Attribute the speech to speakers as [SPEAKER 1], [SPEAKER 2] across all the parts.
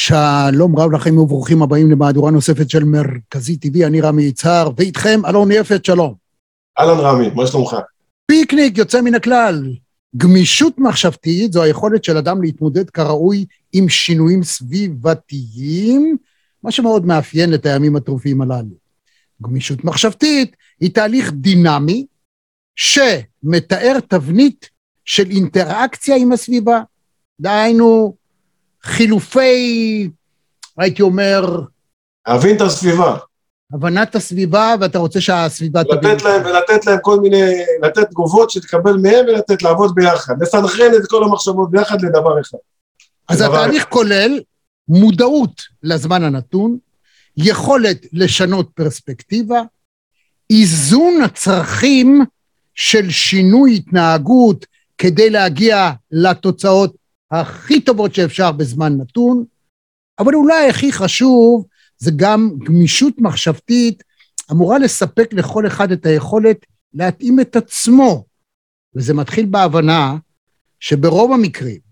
[SPEAKER 1] שלום רב לכם וברוכים הבאים למהדורה נוספת של מרכזי טבעי, אני רמי יצהר, ואיתכם אלון יפת, שלום.
[SPEAKER 2] אהלן רמי, מה שלומך?
[SPEAKER 1] פיקניק יוצא מן הכלל. גמישות מחשבתית זו היכולת של אדם להתמודד כראוי עם שינויים סביבתיים, מה שמאוד מאפיין את הימים הטרופים הללו. גמישות מחשבתית היא תהליך דינמי שמתאר תבנית של אינטראקציה עם הסביבה. דהיינו, חילופי, הייתי אומר...
[SPEAKER 2] להבין את הסביבה.
[SPEAKER 1] הבנת הסביבה, ואתה רוצה שהסביבה
[SPEAKER 2] תבין. לתת להם, ולתת להם כל מיני, לתת תגובות שתקבל מהם ולתת לעבוד ביחד. לסנכרן את כל המחשבות ביחד לדבר אחד.
[SPEAKER 1] אז לדבר התהליך אחד. כולל מודעות לזמן הנתון, יכולת לשנות פרספקטיבה, איזון הצרכים של שינוי התנהגות כדי להגיע לתוצאות הכי טובות שאפשר בזמן נתון, אבל אולי הכי חשוב זה גם גמישות מחשבתית אמורה לספק לכל אחד את היכולת להתאים את עצמו. וזה מתחיל בהבנה שברוב המקרים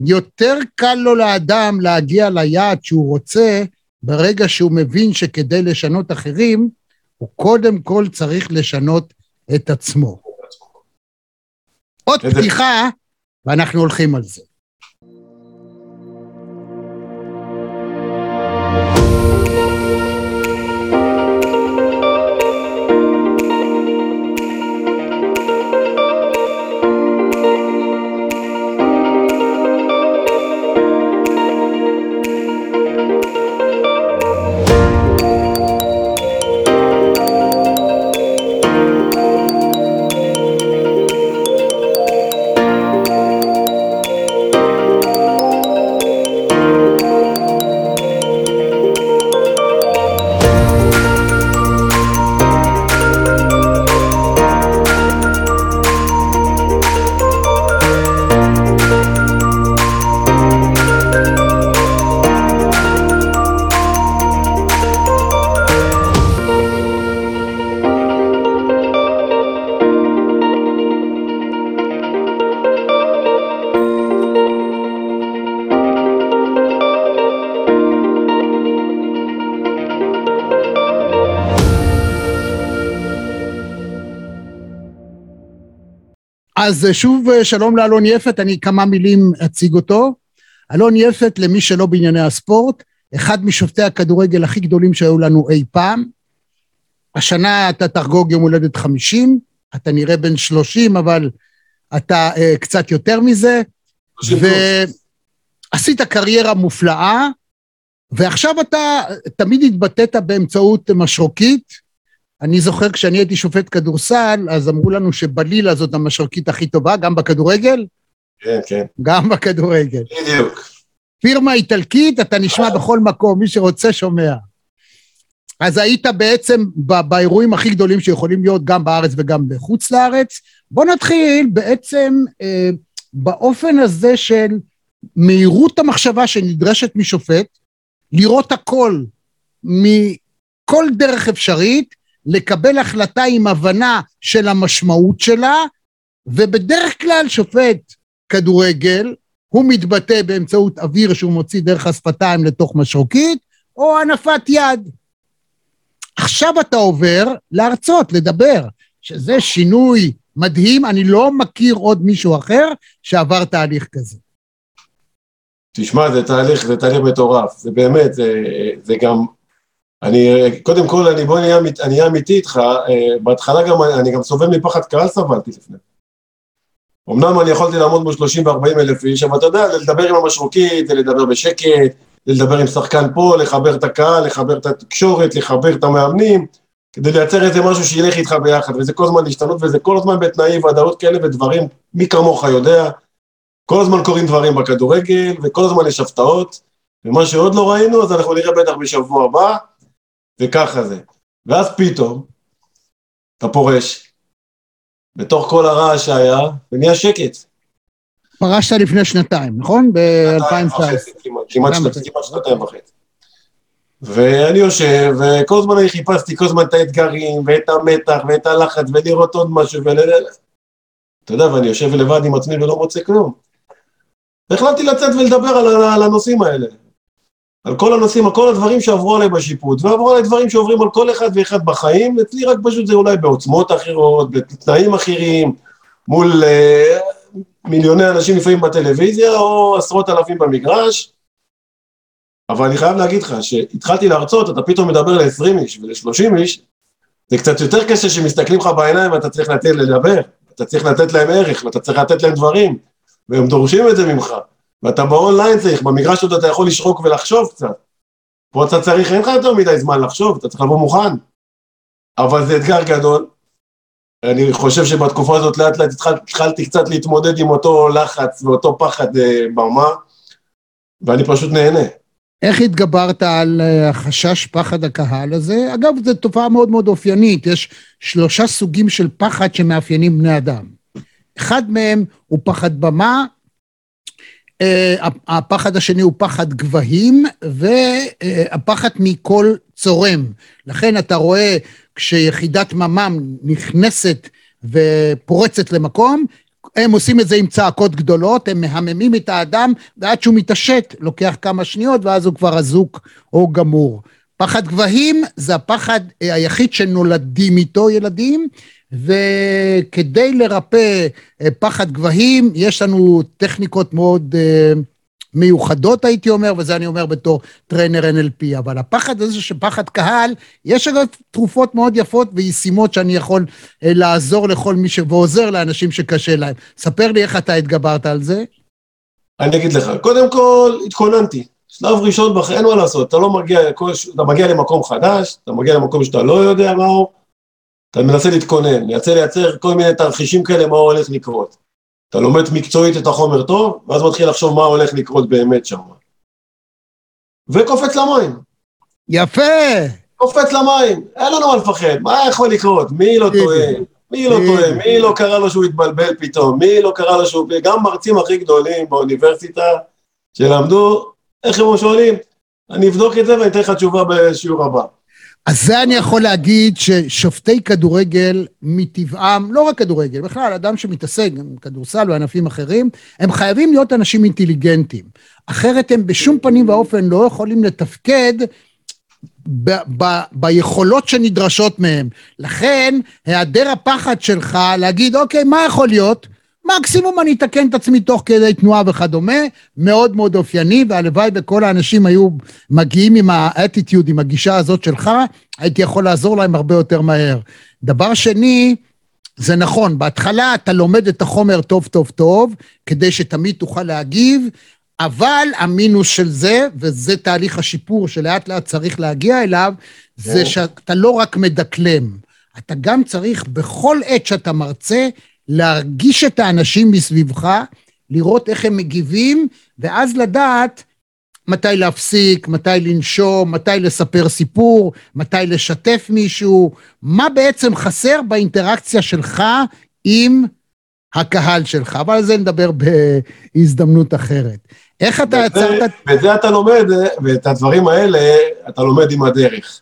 [SPEAKER 1] יותר קל לו לאדם להגיע ליעד שהוא רוצה ברגע שהוא מבין שכדי לשנות אחרים, הוא קודם כל צריך לשנות את עצמו. עוד פתיחה, ואנחנו הולכים על זה. אז שוב שלום לאלון יפת, אני כמה מילים אציג אותו. אלון יפת, למי שלא בענייני הספורט, אחד משופטי הכדורגל הכי גדולים שהיו לנו אי פעם. השנה אתה תחגוג יום הולדת 50, אתה נראה בן 30, אבל אתה uh, קצת יותר מזה, ועשית קריירה מופלאה, ועכשיו אתה תמיד התבטאת באמצעות משרוקית, אני זוכר כשאני הייתי שופט כדורסל, אז אמרו לנו שבלילה זאת המשרקית הכי טובה, גם בכדורגל?
[SPEAKER 2] כן, כן.
[SPEAKER 1] גם בכדורגל.
[SPEAKER 2] בדיוק.
[SPEAKER 1] פירמה איטלקית, אתה נשמע בכל מקום, מי שרוצה שומע. אז היית בעצם באירועים הכי גדולים שיכולים להיות גם בארץ וגם בחוץ לארץ. בוא נתחיל בעצם אה, באופן הזה של מהירות המחשבה שנדרשת משופט, לראות הכל מכל דרך אפשרית, לקבל החלטה עם הבנה של המשמעות שלה, ובדרך כלל שופט כדורגל, הוא מתבטא באמצעות אוויר שהוא מוציא דרך השפתיים לתוך משרוקית, או הנפת יד. עכשיו אתה עובר להרצות, לדבר, שזה שינוי מדהים, אני לא מכיר עוד מישהו אחר שעבר תהליך כזה.
[SPEAKER 2] תשמע, זה תהליך, זה תהליך מטורף, זה באמת, זה, זה גם אני, קודם כל, אני, בוא נהיה, אני אמיתי איתך, אה, בהתחלה גם, אני גם סובל מפחד קהל סבלתי לפני. אמנם אני יכולתי לעמוד מול 30 ו-40 אלף איש, אבל אתה יודע, לדבר עם המשרוקית, לדבר בשקט, לדבר עם שחקן פה, לחבר את הקהל, לחבר את התקשורת, לחבר את המאמנים, כדי לייצר איזה משהו שילך איתך ביחד, וזה כל הזמן להשתנות, וזה כל הזמן בתנאי ודאות כאלה ודברים, מי כמוך יודע, כל הזמן קורים דברים בכדורגל, וכל הזמן יש הפתעות, ומה שעוד לא ראינו, אז אנחנו נראה בטח בשבוע הבא. וככה זה. ואז פתאום, אתה פורש, בתוך כל הרעש שהיה, ונהיה שקט.
[SPEAKER 1] פרשת לפני שנתיים, נכון? ב-2019.
[SPEAKER 2] כמעט שנתיים וחצי. ואני יושב, וכל הזמן אני חיפשתי כל הזמן את האתגרים, ואת המתח, ואת הלחץ, ולראות עוד משהו, ול... אתה יודע, ואני יושב לבד עם עצמי ולא מוצא כלום. והחלטתי לצאת ולדבר על, הנושאים האלה. על כל הנושאים, על כל הדברים שעברו עליי בשיפוט, ועברו עליי דברים שעוברים על כל אחד ואחד בחיים, אצלי רק פשוט זה אולי בעוצמות אחרות, בתנאים אחרים, מול uh, מיליוני אנשים לפעמים בטלוויזיה, או עשרות אלפים במגרש. אבל אני חייב להגיד לך, שהתחלתי להרצות, אתה פתאום מדבר ל-20 איש ול-30 איש, זה קצת יותר קשה שמסתכלים לך בעיניים ואתה צריך לתת לדבר, אתה צריך לתת להם ערך, ואתה צריך לתת להם דברים, והם דורשים את זה ממך. ואתה באונליין צריך, במגרש עוד אתה יכול לשרוק ולחשוב קצת. פה אתה צריך, אין לך יותר מדי זמן לחשוב, אתה צריך לבוא מוכן. אבל זה אתגר גדול. אני חושב שבתקופה הזאת לאט לאט התחלתי קצת להתמודד עם אותו לחץ ואותו פחד אה, במה, ואני פשוט נהנה.
[SPEAKER 1] איך התגברת על אה, החשש פחד הקהל הזה? אגב, זו תופעה מאוד מאוד אופיינית, יש שלושה סוגים של פחד שמאפיינים בני אדם. אחד מהם הוא פחד במה, הפחד השני הוא פחד גבהים, והפחד מכל צורם. לכן אתה רואה כשיחידת ממ"ם נכנסת ופורצת למקום, הם עושים את זה עם צעקות גדולות, הם מהממים את האדם, ועד שהוא מתעשת לוקח כמה שניות, ואז הוא כבר אזוק או גמור. פחד גבהים זה הפחד היחיד שנולדים איתו ילדים, וכדי לרפא אה, פחד גבהים, יש לנו טכניקות מאוד אה, מיוחדות, הייתי אומר, וזה אני אומר בתור trainer NLP, אבל הפחד הזה של פחד קהל, יש אגב תרופות מאוד יפות וישימות שאני יכול uh, לעזור לכל מי ש... ועוזר לאנשים שקשה להם. ספר לי איך אתה התגברת על זה.
[SPEAKER 2] אני אגיד לך, קודם כל, התכוננתי. שלב ראשון, אין מה לעשות, אתה לא מגיע, אתה מגיע למקום חדש, אתה מגיע למקום שאתה לא יודע מהו, אתה מנסה להתכונן, מנסה לייצר כל מיני תרחישים כאלה, מה הולך לקרות. אתה לומד מקצועית את החומר טוב, ואז מתחיל לחשוב מה הולך לקרות באמת שם. וקופץ למים.
[SPEAKER 1] יפה.
[SPEAKER 2] קופץ למים, אין לנו מה לפחד, מה יכול לקרות? מי לא טועה? מי לא טועה? מי לא קרה לו שהוא התבלבל פתאום? מי לא קרה לו שהוא... גם מרצים הכי גדולים באוניברסיטה שלמדו, איך הם שואלים? אני אבדוק את זה ואני אתן לך תשובה בשיעור הבא.
[SPEAKER 1] אז זה אני יכול להגיד ששופטי כדורגל מטבעם, לא רק כדורגל, בכלל, אדם שמתעסק עם כדורסל וענפים אחרים, הם חייבים להיות אנשים אינטליגנטים. אחרת הם בשום פנים ואופן לא יכולים לתפקד ב- ב- ביכולות שנדרשות מהם. לכן, היעדר הפחד שלך להגיד, אוקיי, מה יכול להיות? מקסימום אני אתקן את עצמי תוך כדי תנועה וכדומה, מאוד מאוד אופייני, והלוואי וכל האנשים היו מגיעים עם האטיטיוד, עם הגישה הזאת שלך, הייתי יכול לעזור להם הרבה יותר מהר. דבר שני, זה נכון, בהתחלה אתה לומד את החומר טוב טוב טוב, כדי שתמיד תוכל להגיב, אבל המינוס של זה, וזה תהליך השיפור שלאט לאט צריך להגיע אליו, זה שאתה לא רק מדקלם, אתה גם צריך בכל עת שאתה מרצה, להרגיש את האנשים מסביבך, לראות איך הם מגיבים, ואז לדעת מתי להפסיק, מתי לנשום, מתי לספר סיפור, מתי לשתף מישהו, מה בעצם חסר באינטראקציה שלך עם הקהל שלך, אבל על זה נדבר בהזדמנות אחרת. איך אתה יצרת...
[SPEAKER 2] ואת זה אתה לומד, ואת הדברים האלה אתה לומד עם הדרך.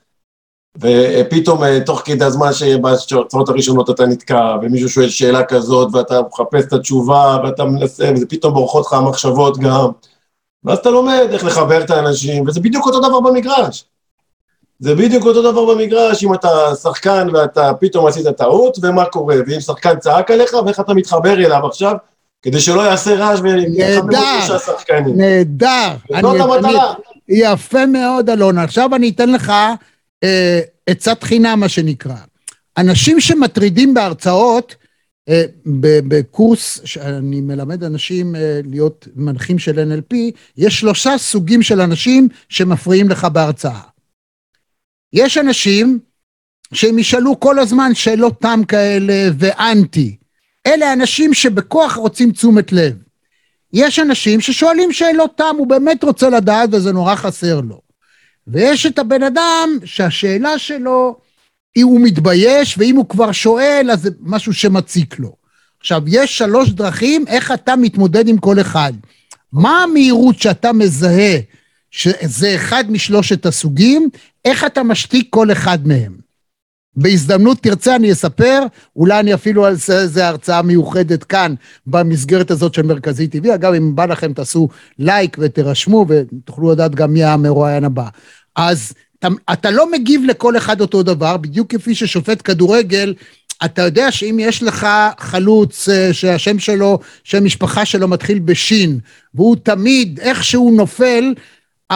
[SPEAKER 2] ופתאום אה, תוך כדי הזמן שבהצעות הראשונות אתה נתקע, ומישהו שואל שאלה כזאת, ואתה מחפש את התשובה, ואתה מנסה, וזה פתאום בורחות לך המחשבות גם, ואז אתה לומד איך לחבר את האנשים, וזה בדיוק אותו דבר במגרש. זה בדיוק אותו דבר במגרש, אם אתה שחקן ואתה פתאום עשית טעות, ומה קורה, ואם שחקן צעק עליך, ואיך אתה מתחבר אליו עכשיו, כדי שלא יעשה רעש
[SPEAKER 1] נהדר, נהדר. זאת המטרה. יפה מאוד, אלון. עכשיו אני אתן לך עצת חינם, מה שנקרא. אנשים שמטרידים בהרצאות, אה, בקורס שאני מלמד אנשים אה, להיות מנחים של NLP, יש שלושה סוגים של אנשים שמפריעים לך בהרצאה. יש אנשים שהם ישאלו כל הזמן שאלות תם כאלה ואנטי. אלה אנשים שבכוח רוצים תשומת לב. יש אנשים ששואלים שאלות תם, הוא באמת רוצה לדעת וזה נורא חסר לו. ויש את הבן אדם שהשאלה שלו, אם הוא מתבייש, ואם הוא כבר שואל, אז זה משהו שמציק לו. עכשיו, יש שלוש דרכים איך אתה מתמודד עם כל אחד. מה המהירות שאתה מזהה שזה אחד משלושת הסוגים, איך אתה משתיק כל אחד מהם. בהזדמנות תרצה אני אספר, אולי אני אפילו אעשה איזה הרצאה מיוחדת כאן במסגרת הזאת של מרכזי טבעי. אגב, אם בא לכם תעשו לייק ותירשמו ותוכלו לדעת גם מי המרואיין הבא. אז אתה, אתה לא מגיב לכל אחד אותו דבר, בדיוק כפי ששופט כדורגל, אתה יודע שאם יש לך חלוץ אה, שהשם שלו, שם משפחה שלו מתחיל בשין, והוא תמיד איכשהו נופל,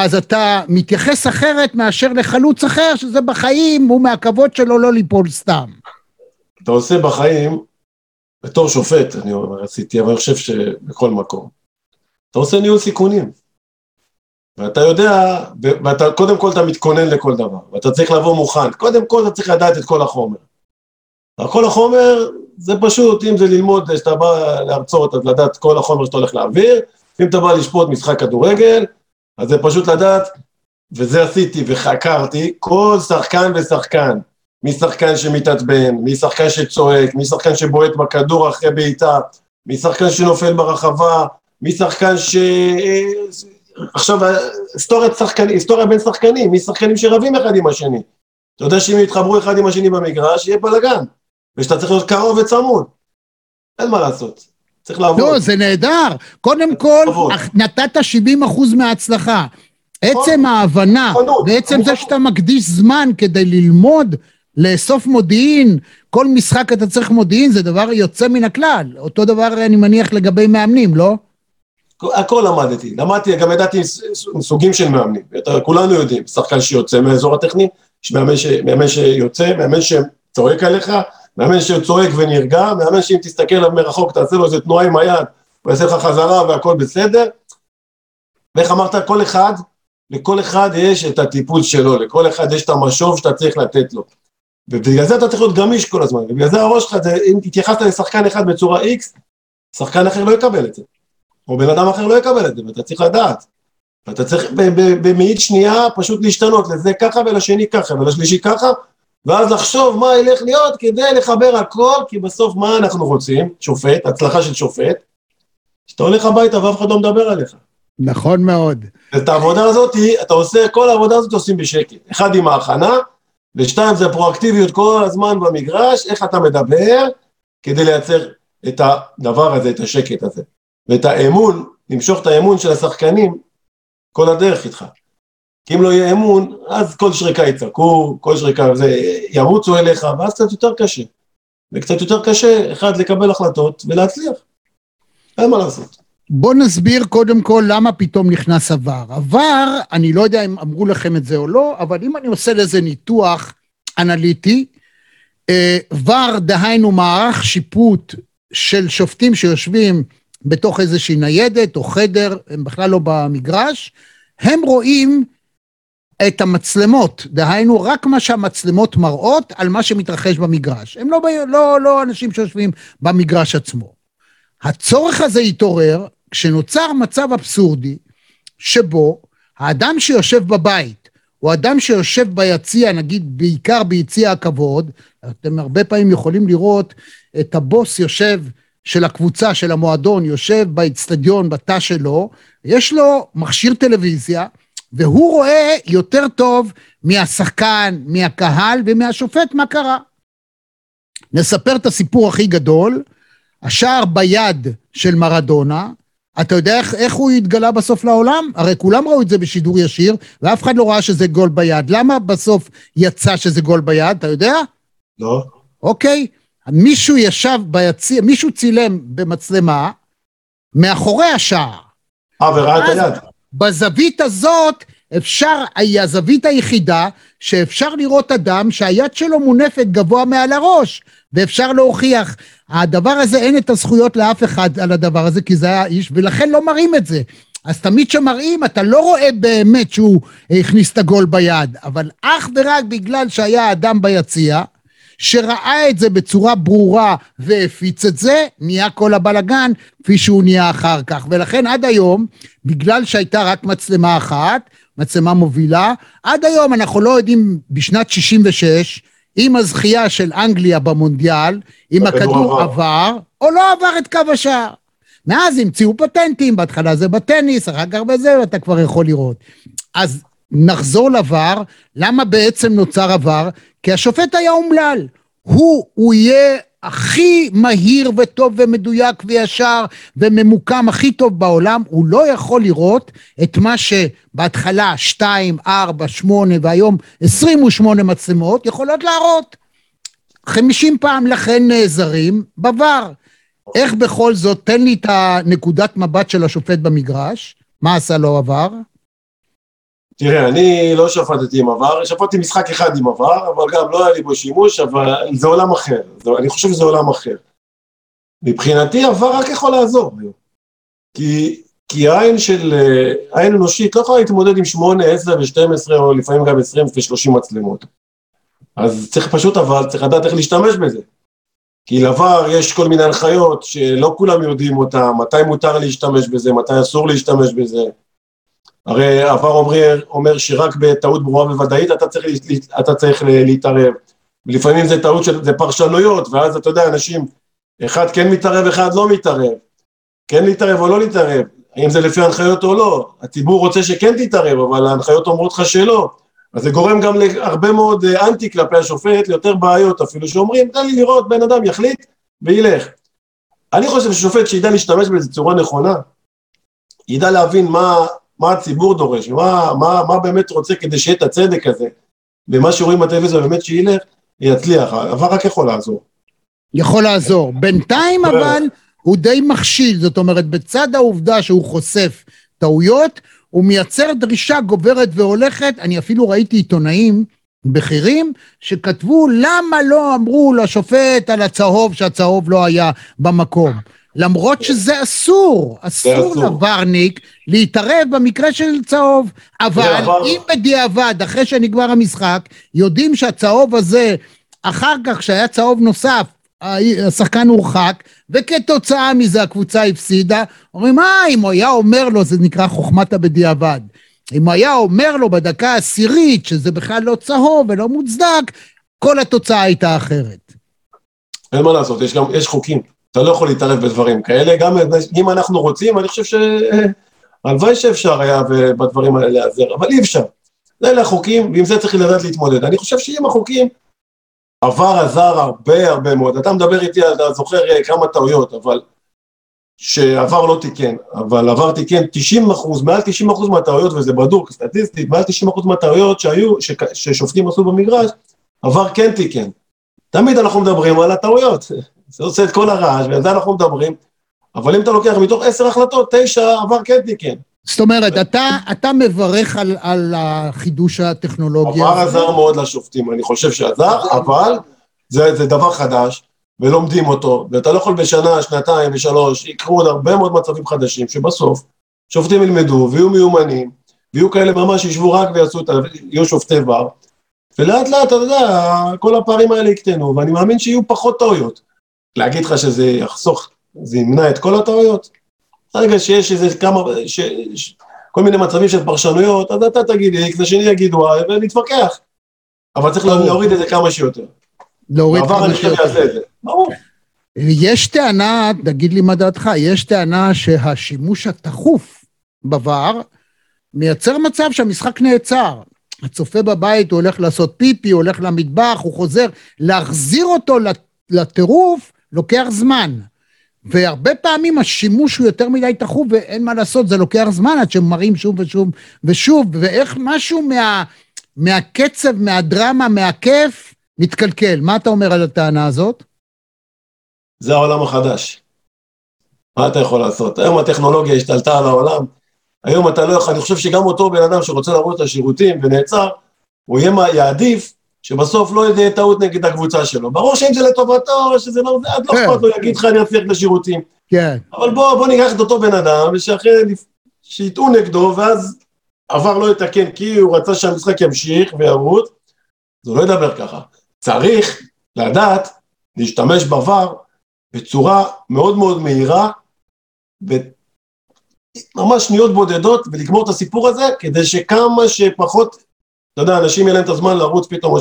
[SPEAKER 1] אז אתה מתייחס אחרת מאשר לחלוץ אחר, שזה בחיים, הוא מהכבוד שלו לא ליפול סתם.
[SPEAKER 2] אתה עושה בחיים, בתור שופט, אני רציתי, אבל אני חושב שבכל מקום. אתה עושה ניהול סיכונים. ואתה יודע, ואתה, קודם כל אתה מתכונן לכל דבר, ואתה צריך לבוא מוכן. קודם כל אתה צריך לדעת את כל החומר. כל החומר זה פשוט, אם זה ללמוד, כשאתה בא להרצות, אז לדעת כל החומר שאתה הולך להעביר, אם אתה בא לשפוט משחק כדורגל, אז זה פשוט לדעת, וזה עשיתי וחקרתי, כל שחקן ושחקן, משחקן שמתעצבן, משחקן שצועק, משחקן שבועט בכדור אחרי בעיטה, משחקן שנופל ברחבה, משחקן ש... עכשיו, היסטוריה שחקנים, היסטוריה בין שחקנים, משחקנים שרבים אחד עם השני. אתה יודע שאם יתחברו אחד עם השני במגרש, יהיה בלאגן. ושאתה צריך להיות קרוב וצמוד. אין מה לעשות. צריך לעבוד.
[SPEAKER 1] לא, זה נהדר. קודם כל, נתת 70 אחוז מההצלחה. עצם ההבנה, ועצם זה שאתה מקדיש זמן כדי ללמוד, לאסוף מודיעין, כל משחק אתה צריך מודיעין, זה דבר יוצא מן הכלל. אותו דבר אני מניח לגבי מאמנים, לא?
[SPEAKER 2] הכל למדתי. למדתי, גם ידעתי סוגים של מאמנים. כולנו יודעים, שחקן שיוצא מהאזור הטכני, מאמן שיוצא, מאמן שצועק עליך, מאמן שצועק ונרגע, מאמן שאם תסתכל עליו מרחוק, תעשה לו איזה תנועה עם היד, הוא יעשה לך חזרה והכל בסדר. ואיך אמרת, כל אחד, לכל אחד יש את הטיפול שלו, לכל אחד יש את המשוב שאתה צריך לתת לו. ובגלל זה אתה צריך להיות גמיש כל הזמן, ובגלל זה הראש שלך, אם התייחסת לשחקן אחד בצורה X, שחקן אחר לא יקבל את זה. או בן אדם אחר לא יקבל את זה, ואתה צריך לדעת. ואתה צריך במאית שנייה פשוט להשתנות לזה ככה ולשני ככה ולשלישי ככה, ואז לחשוב מה ילך להיות כדי לחבר הכל, כי בסוף מה אנחנו רוצים? שופט, הצלחה של שופט, שאתה הולך הביתה ואף אחד לא מדבר עליך.
[SPEAKER 1] נכון מאוד.
[SPEAKER 2] את העבודה הזאת, אתה עושה, כל העבודה הזאת עושים בשקט. אחד עם ההכנה, ושתיים זה פרואקטיביות כל הזמן במגרש, איך אתה מדבר, כדי לייצר את הדבר הזה, את השקט הזה. ואת האמון, למשוך את האמון של השחקנים כל הדרך איתך. כי אם לא יהיה אמון, אז כל שריקה יצעקו, כל שריקה זה, ירוצו אליך, ואז קצת יותר קשה. וקצת יותר קשה, אחד, לקבל החלטות ולהצליח. אין מה לעשות.
[SPEAKER 1] בוא נסביר קודם כל למה פתאום נכנס עבר. עבר, אני לא יודע אם אמרו לכם את זה או לא, אבל אם אני עושה לזה ניתוח אנליטי, ור, אה, דהיינו מערך שיפוט של שופטים שיושבים בתוך איזושהי ניידת או חדר, הם בכלל לא במגרש, הם רואים את המצלמות, דהיינו רק מה שהמצלמות מראות על מה שמתרחש במגרש. הם לא, לא, לא אנשים שיושבים במגרש עצמו. הצורך הזה התעורר כשנוצר מצב אבסורדי שבו האדם שיושב בבית, או אדם שיושב ביציע, נגיד בעיקר ביציע הכבוד, אתם הרבה פעמים יכולים לראות את הבוס יושב של הקבוצה, של המועדון, יושב באצטדיון, בתא שלו, יש לו מכשיר טלוויזיה, והוא רואה יותר טוב מהשחקן, מהקהל ומהשופט מה קרה. נספר את הסיפור הכי גדול, השער ביד של מרדונה, אתה יודע איך, איך הוא התגלה בסוף לעולם? הרי כולם ראו את זה בשידור ישיר, ואף אחד לא ראה שזה גול ביד. למה בסוף יצא שזה גול ביד, אתה יודע?
[SPEAKER 2] לא.
[SPEAKER 1] אוקיי, מישהו ישב ביציע, מישהו צילם במצלמה מאחורי השער.
[SPEAKER 2] אה, וראה את היד.
[SPEAKER 1] בזווית הזאת אפשר, היא הזווית היחידה שאפשר לראות אדם שהיד שלו מונפת גבוה מעל הראש, ואפשר להוכיח. הדבר הזה, אין את הזכויות לאף אחד על הדבר הזה, כי זה היה איש, ולכן לא מראים את זה. אז תמיד כשמראים, אתה לא רואה באמת שהוא הכניס את הגול ביד, אבל אך ורק בגלל שהיה אדם ביציע, שראה את זה בצורה ברורה והפיץ את זה, נהיה כל הבלגן כפי שהוא נהיה אחר כך. ולכן עד היום, בגלל שהייתה רק מצלמה אחת, מצלמה מובילה, עד היום אנחנו לא יודעים בשנת 66' עם הזכייה של אנגליה במונדיאל, אם הכדור עבר או לא עבר את קו השער. מאז המציאו פטנטים, בהתחלה זה בטניס, אחר כך בזה, ואתה כבר יכול לראות. אז נחזור לבר, למה בעצם נוצר עבר? כי השופט היה אומלל. הוא, הוא יהיה הכי מהיר וטוב ומדויק וישר וממוקם הכי טוב בעולם, הוא לא יכול לראות את מה שבהתחלה 2, 4, 8 והיום 28 מצלמות יכולות להראות. 50 פעם לכן נעזרים בבר. איך בכל זאת, תן לי את הנקודת מבט של השופט במגרש, מה עשה לו עבר?
[SPEAKER 2] תראה, אני לא שפטתי עם עבר, שפטתי משחק אחד עם עבר, אבל גם לא היה לי בו שימוש, אבל זה עולם אחר. זה, אני חושב שזה עולם אחר. מבחינתי עבר רק יכול לעזור. כי, כי העין של, העין אנושית לא יכולה להתמודד עם 8, 10 ו-12 או לפעמים גם 20 ו-30 מצלמות. אז צריך פשוט אבל, צריך לדעת איך להשתמש בזה. כי לעבר יש כל מיני הנחיות שלא כולם יודעים אותן, מתי מותר להשתמש בזה, מתי אסור להשתמש בזה. הרי עבר אומר, אומר שרק בטעות ברורה וודאית אתה צריך, אתה צריך להתערב. לפעמים זה טעות של, זה פרשנויות, ואז אתה יודע, אנשים, אחד כן מתערב, אחד לא מתערב. כן להתערב או לא להתערב, האם זה לפי ההנחיות או לא. הציבור רוצה שכן תתערב, אבל ההנחיות אומרות לך שלא. אז זה גורם גם להרבה מאוד אה, אנטי כלפי השופט, ליותר בעיות אפילו, שאומרים, תן לי לראות, בן אדם יחליט וילך. אני חושב ששופט שידע להשתמש בזה בצורה נכונה, ידע להבין מה, מה הציבור דורש, מה, מה, מה באמת רוצה כדי שיהיה את הצדק הזה, ומה שרואים בטלוויזיה באמת שילך, יצליח, אבל רק יכול לעזור.
[SPEAKER 1] יכול לעזור. בינתיים אבל הוא די מכשיל, זאת אומרת, בצד העובדה שהוא חושף טעויות, הוא מייצר דרישה גוברת והולכת, אני אפילו ראיתי עיתונאים בכירים שכתבו למה לא אמרו לשופט על הצהוב שהצהוב לא היה במקום. למרות שזה אסור, אסור לוורניק להתערב במקרה של צהוב. אבל אם בדיעבד, אחרי שנגמר המשחק, יודעים שהצהוב הזה, אחר כך שהיה צהוב נוסף, השחקן הורחק, וכתוצאה מזה הקבוצה הפסידה, אומרים, אה, אם הוא היה אומר לו, זה נקרא חוכמת הבדיעבד. אם הוא היה אומר לו בדקה העשירית שזה בכלל לא צהוב ולא מוצדק, כל התוצאה הייתה אחרת.
[SPEAKER 2] אין מה לעשות, יש גם, יש חוקים. אתה לא יכול להתערב בדברים כאלה, גם אם אנחנו רוצים, אני חושב ש... הלוואי שאפשר היה בדברים האלה להיעזר, אבל אי אפשר. אלה החוקים, ועם זה צריך לדעת להתמודד. אני חושב שעם החוקים, עבר עזר הרבה הרבה מאוד. אתה מדבר איתי, אתה זוכר אה, כמה טעויות, אבל... שעבר לא תיקן, אבל עבר תיקן 90 אחוז, מעל 90 אחוז מהטעויות, וזה בדוק סטטיסטית, מעל 90 אחוז מהטעויות שהיו, ש... ששופטים עשו במגרש, עבר כן תיקן. תמיד אנחנו מדברים על הטעויות, זה עושה את כל הרעש, ועל זה אנחנו מדברים, אבל אם אתה לוקח מתוך עשר החלטות, תשע עבר כן תיקן.
[SPEAKER 1] זאת אומרת, אתה, אתה מברך על, על החידוש הטכנולוגי.
[SPEAKER 2] עבר עזר מאוד לשופטים, אני חושב שעזר, אבל זה, זה דבר חדש, ולומדים אותו, ואתה לא יכול בשנה, שנתיים ושלוש, יקרו עוד הרבה מאוד מצבים חדשים, שבסוף שופטים ילמדו ויהיו מיומנים, ויהיו כאלה ממש שישבו רק ויעשו את ה... יהיו שופטי בר, ולאט לאט, אתה יודע, כל הפערים האלה יקטנו, ואני מאמין שיהיו פחות טעויות. להגיד לך שזה יחסוך, זה ימנע את כל הטעויות? ברגע שיש איזה כמה, ש, ש, כל מיני מצבים של פרשנויות, אז אתה תגיד X, השני יגיד Y, ונתווכח. אבל צריך ברור. להוריד את זה כמה שיותר.
[SPEAKER 1] להוריד כמה שיותר. ברור. יש טענה, תגיד לי מה דעתך, יש טענה שהשימוש התכוף בVAR מייצר מצב שהמשחק נעצר. הצופה בבית, הוא הולך לעשות פיפי, הוא הולך למטבח, הוא חוזר, להחזיר אותו לטירוף לוקח זמן. והרבה פעמים השימוש הוא יותר מדי תכוף ואין מה לעשות, זה לוקח זמן עד שמראים שוב ושוב ושוב, ואיך משהו מה, מהקצב, מהדרמה, מהכיף, מתקלקל. מה אתה אומר על הטענה הזאת?
[SPEAKER 2] זה העולם החדש. מה אתה יכול לעשות? היום הטכנולוגיה השתלטה על העולם, היום אתה לא יכול, אני חושב שגם אותו בן אדם שרוצה לעבוד את השירותים ונעצר, הוא יהיה, יעדיף שבסוף לא יהיה טעות נגד הקבוצה שלו. ברור שאם זה לטובתו, שזה לא, עד לא כן. אכפת לו, יגיד לך אני אצליח את השירותים.
[SPEAKER 1] כן.
[SPEAKER 2] אבל בוא, בוא ניקח את אותו בן אדם, ושאחרי, שיטעו נגדו, ואז עבר לא יתקן כי הוא רצה שהמשחק ימשיך וירוץ, הוא לא ידבר ככה. צריך לדעת להשתמש בעבר בצורה מאוד מאוד מהירה, ממש שניות בודדות, ולגמור את הסיפור הזה, כדי שכמה שפחות אתה יודע, אנשים יהיה להם את הזמן לרוץ פתאום, או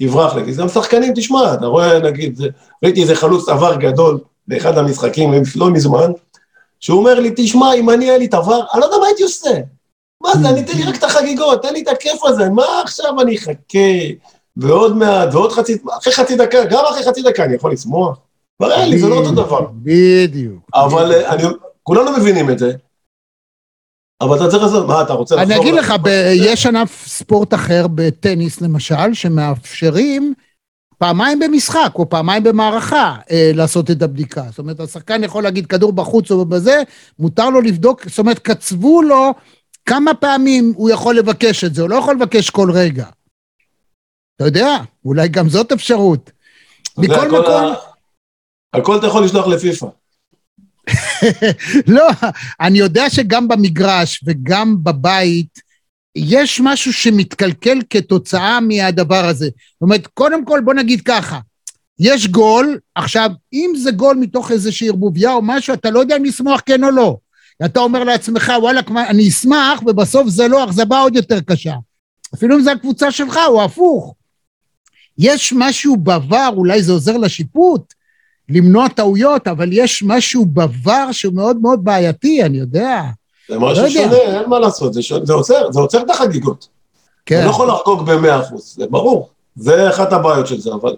[SPEAKER 2] שיברח לי. זה גם שחקנים, תשמע, אתה רואה, נגיד, ראיתי איזה חלוץ עבר גדול באחד המשחקים, לא מזמן, שהוא אומר לי, תשמע, אם אני היה לי את עבר, אני לא יודע מה הייתי עושה. מה זה, אני תן לי רק את החגיגות, תן לי את הכיף הזה, מה עכשיו אני אחכה, ועוד מעט, ועוד חצי, אחרי חצי דקה, גם אחרי חצי דקה אני יכול לשמוח? אין לי, זה לא אותו דבר.
[SPEAKER 1] בדיוק.
[SPEAKER 2] אבל אה, אני, כולנו מבינים את זה, אבל אתה צריך לעשות, מה, אתה רוצה לחזור...
[SPEAKER 1] אני אגיד לך, יש ענף ספורט אחר, בטניס למשל, שמאפשרים פעמיים במשחק או פעמיים במערכה אה, לעשות את הבדיקה. זאת אומרת, השחקן יכול להגיד כדור בחוץ או בזה, מותר לו לבדוק, זאת אומרת, קצבו לו כמה פעמים הוא יכול לבקש את זה, הוא לא יכול לבקש כל רגע. אתה יודע, אולי גם זאת אפשרות. מכל
[SPEAKER 2] כל
[SPEAKER 1] מקום,
[SPEAKER 2] הכל אתה יכול לשלוח לפיפ"א.
[SPEAKER 1] לא, אני יודע שגם במגרש וגם בבית, יש משהו שמתקלקל כתוצאה מהדבר הזה. זאת אומרת, קודם כל בוא נגיד ככה, יש גול, עכשיו, אם זה גול מתוך איזושהי ערבוביה או משהו, אתה לא יודע אם לשמוח כן או לא. אתה אומר לעצמך, וואלה, כמו- אני אשמח, ובסוף זה לא, אכזבה עוד יותר קשה. אפילו אם זה הקבוצה שלך, או הפוך. יש משהו בעבר, אולי זה עוזר לשיפוט, למנוע טעויות, אבל יש משהו בעבר שהוא מאוד מאוד בעייתי, אני יודע.
[SPEAKER 2] זה משהו
[SPEAKER 1] לא יודע.
[SPEAKER 2] שונה, אין מה לעשות, זה, שונה, זה עוצר, זה עוצר את החגיגות.
[SPEAKER 1] כן.
[SPEAKER 2] אתה לא יכול לחגוג במאה אחוז, זה ברור. זה אחת הבעיות של זה, אבל...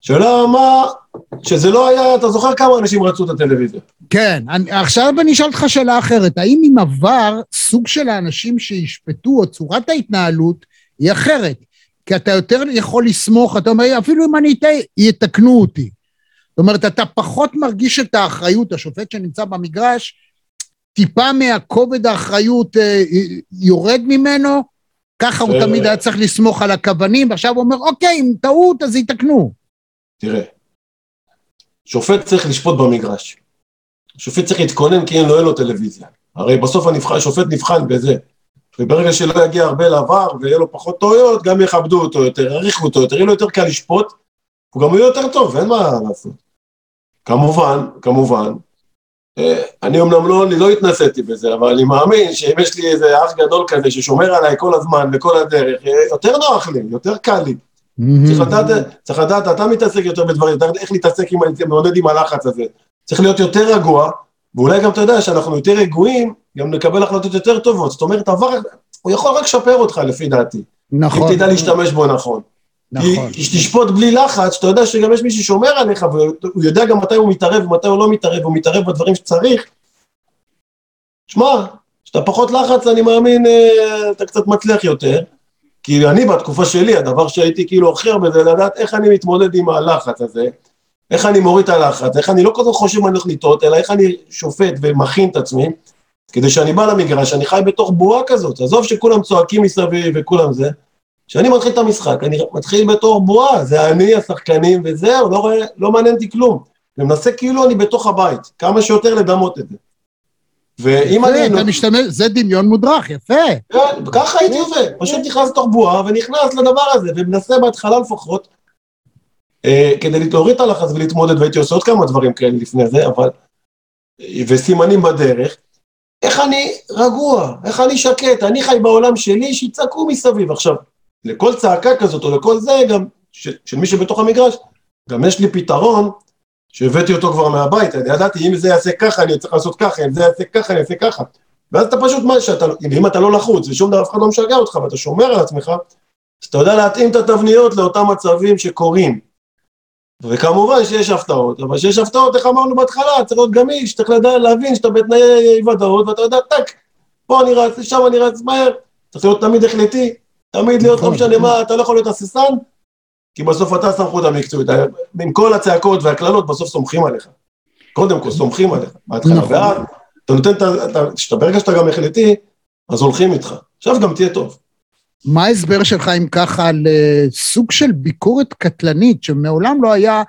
[SPEAKER 2] שאלה מה... שזה לא היה, אתה זוכר כמה אנשים רצו את הטלוויזיה?
[SPEAKER 1] כן, אני, עכשיו אני אשאל אותך שאלה אחרת. האם עם עבר סוג של האנשים שישפטו, או צורת ההתנהלות, היא אחרת? כי אתה יותר יכול לסמוך, אתה אומר, אפילו אם אני אטעה, יתקנו אותי. אומרת, אתה פחות מרגיש את האחריות, השופט שנמצא במגרש, טיפה מהכובד האחריות אה, יורד ממנו, ככה הוא
[SPEAKER 2] אה.
[SPEAKER 1] תמיד היה צריך לסמוך על הכוונים, ועכשיו הוא אומר, אוקיי, אם טעות אז יתקנו.
[SPEAKER 2] תראה, שופט צריך לשפוט במגרש. שופט צריך להתכונן כי אין לו, אין לו טלוויזיה. הרי בסוף הנבחן, השופט נבחן בזה. וברגע שלא יגיע הרבה לעבר ויהיה לו פחות טעויות, גם יכבדו אותו יותר, יעריכו אותו יותר, יהיה לו יותר קל לשפוט, הוא גם יהיה יותר טוב, אין מה לעשות. כמובן, כמובן, אה, אני אמנם לא, אני לא התנסיתי בזה, אבל אני מאמין שאם יש לי איזה אח גדול כזה ששומר עליי כל הזמן וכל הדרך, אה, יותר נוח לי, יותר קל לי. צריך לדעת, צריך לדעת, אתה מתעסק יותר בדברים, אתה יודע איך להתעסק עם, להתמודד עם הלחץ הזה. צריך להיות יותר רגוע, ואולי גם אתה יודע שאנחנו יותר רגועים, גם נקבל החלטות יותר טובות. זאת אומרת, עבר, הוא יכול רק לשפר אותך לפי דעתי.
[SPEAKER 1] נכון,
[SPEAKER 2] אם תדע להשתמש בו נכון.
[SPEAKER 1] נכון.
[SPEAKER 2] כי כשתשפוט בלי לחץ, שאתה יודע שגם יש מי ששומר עליך, והוא יודע גם מתי הוא מתערב ומתי הוא לא מתערב, הוא מתערב בדברים שצריך. שמע, כשאתה פחות לחץ, אני מאמין, אה, אתה קצת מצליח יותר. כי אני בתקופה שלי, הדבר שהייתי כאילו הכי הרבה זה לדעת איך אני מתמודד עם הלחץ הזה, איך אני מוריד את הלחץ, איך אני לא כל כך חושב מה אני הולך לטעות, אלא איך אני שופט ומכין את עצמי, כדי שאני בא למגרש, אני חי בתוך בועה כזאת, עזוב שכולם צועקים מסביב וכולם זה, כשאני מתחיל את המשחק, אני מתחיל בתור בועה, זה אני, השחקנים וזהו, לא, לא מעניין אותי כלום. ומנסה כאילו אני בתוך הבית, כמה שיותר לדמות את זה. ואם אני...
[SPEAKER 1] אתה משתמש, זה דמיון מודרך, יפה.
[SPEAKER 2] כן, ככה הייתי עובד, פשוט נכנס לתוך בועה ונכנס לדבר הזה, ומנסה בהתחלה לפחות, אה, כדי להוריד את הלחץ ולהתמודד, והייתי עושה עוד כמה דברים כאלה לפני זה, אבל... וסימנים בדרך. איך אני רגוע, איך אני שקט, אני חי בעולם שלי, שיצעקו מסביב. עכשיו, לכל צעקה כזאת, או לכל זה, גם, של מי שבתוך המגרש, גם יש לי פתרון, שהבאתי אותו כבר מהבית, אני ידעתי, אם זה יעשה ככה, אני צריך לעשות ככה, אם זה יעשה ככה, אני אעשה ככה. ואז אתה פשוט, מה שאתה, אם אתה לא לחוץ, ושום דבר, אף אחד לא משגע אותך, ואתה שומר על עצמך, אז אתה יודע להתאים את התבניות לאותם מצבים שקורים. וכמובן שיש הפתעות, אבל שיש הפתעות, איך אמרנו בהתחלה, צריך להיות גמיש, צריך לדעת להבין שאתה בתנאי ודאות, ואתה יודע, טאק, פה אני רץ, שם אני רץ מהר, צריך להיות תמיד החלטי, תמיד להיות, לא
[SPEAKER 1] נכון.
[SPEAKER 2] משנה מה, אתה לא יכול להיות הססן, כי בסוף אתה הסמכות המקצועית, עם כל הצעקות והקללות, בסוף סומכים עליך. קודם כל, סומכים עליך, בהתחלה,
[SPEAKER 1] נכון.
[SPEAKER 2] ואז אתה נותן את ה... ברגע שאתה גם החלטי, אז הולכים איתך. עכשיו גם תהיה טוב.
[SPEAKER 1] מה ההסבר שלך, אם ככה, לסוג של ביקורת קטלנית, שמעולם לא היה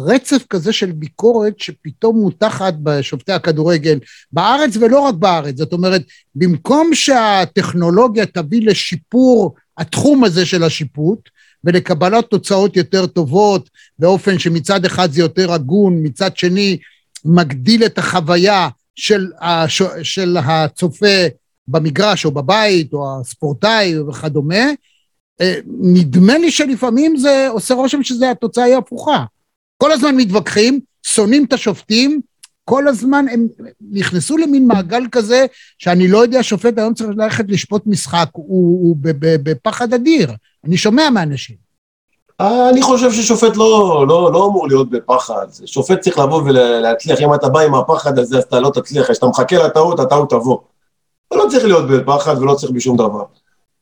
[SPEAKER 1] רצף כזה של ביקורת שפתאום מותחת בשופטי הכדורגל בארץ ולא רק בארץ. זאת אומרת, במקום שהטכנולוגיה תביא לשיפור התחום הזה של השיפוט, ולקבלת תוצאות יותר טובות, באופן שמצד אחד זה יותר הגון, מצד שני מגדיל את החוויה של, הש... של הצופה במגרש או בבית או הספורטאי וכדומה, אה, נדמה לי שלפעמים זה עושה רושם שזה התוצאה היא הפוכה. כל הזמן מתווכחים, שונאים את השופטים, כל הזמן הם נכנסו למין מעגל כזה, שאני לא יודע, שופט היום צריך ללכת לשפוט משחק, הוא, הוא בפחד אדיר. אני שומע מאנשים.
[SPEAKER 2] אני חושב ששופט לא, לא, לא אמור להיות בפחד, שופט צריך לבוא ולהצליח, אם אתה בא עם הפחד הזה אז אתה לא תצליח, כשאתה מחכה לטעות, הטעות תבוא. אתה לא צריך להיות בפחד ולא צריך בשום דבר.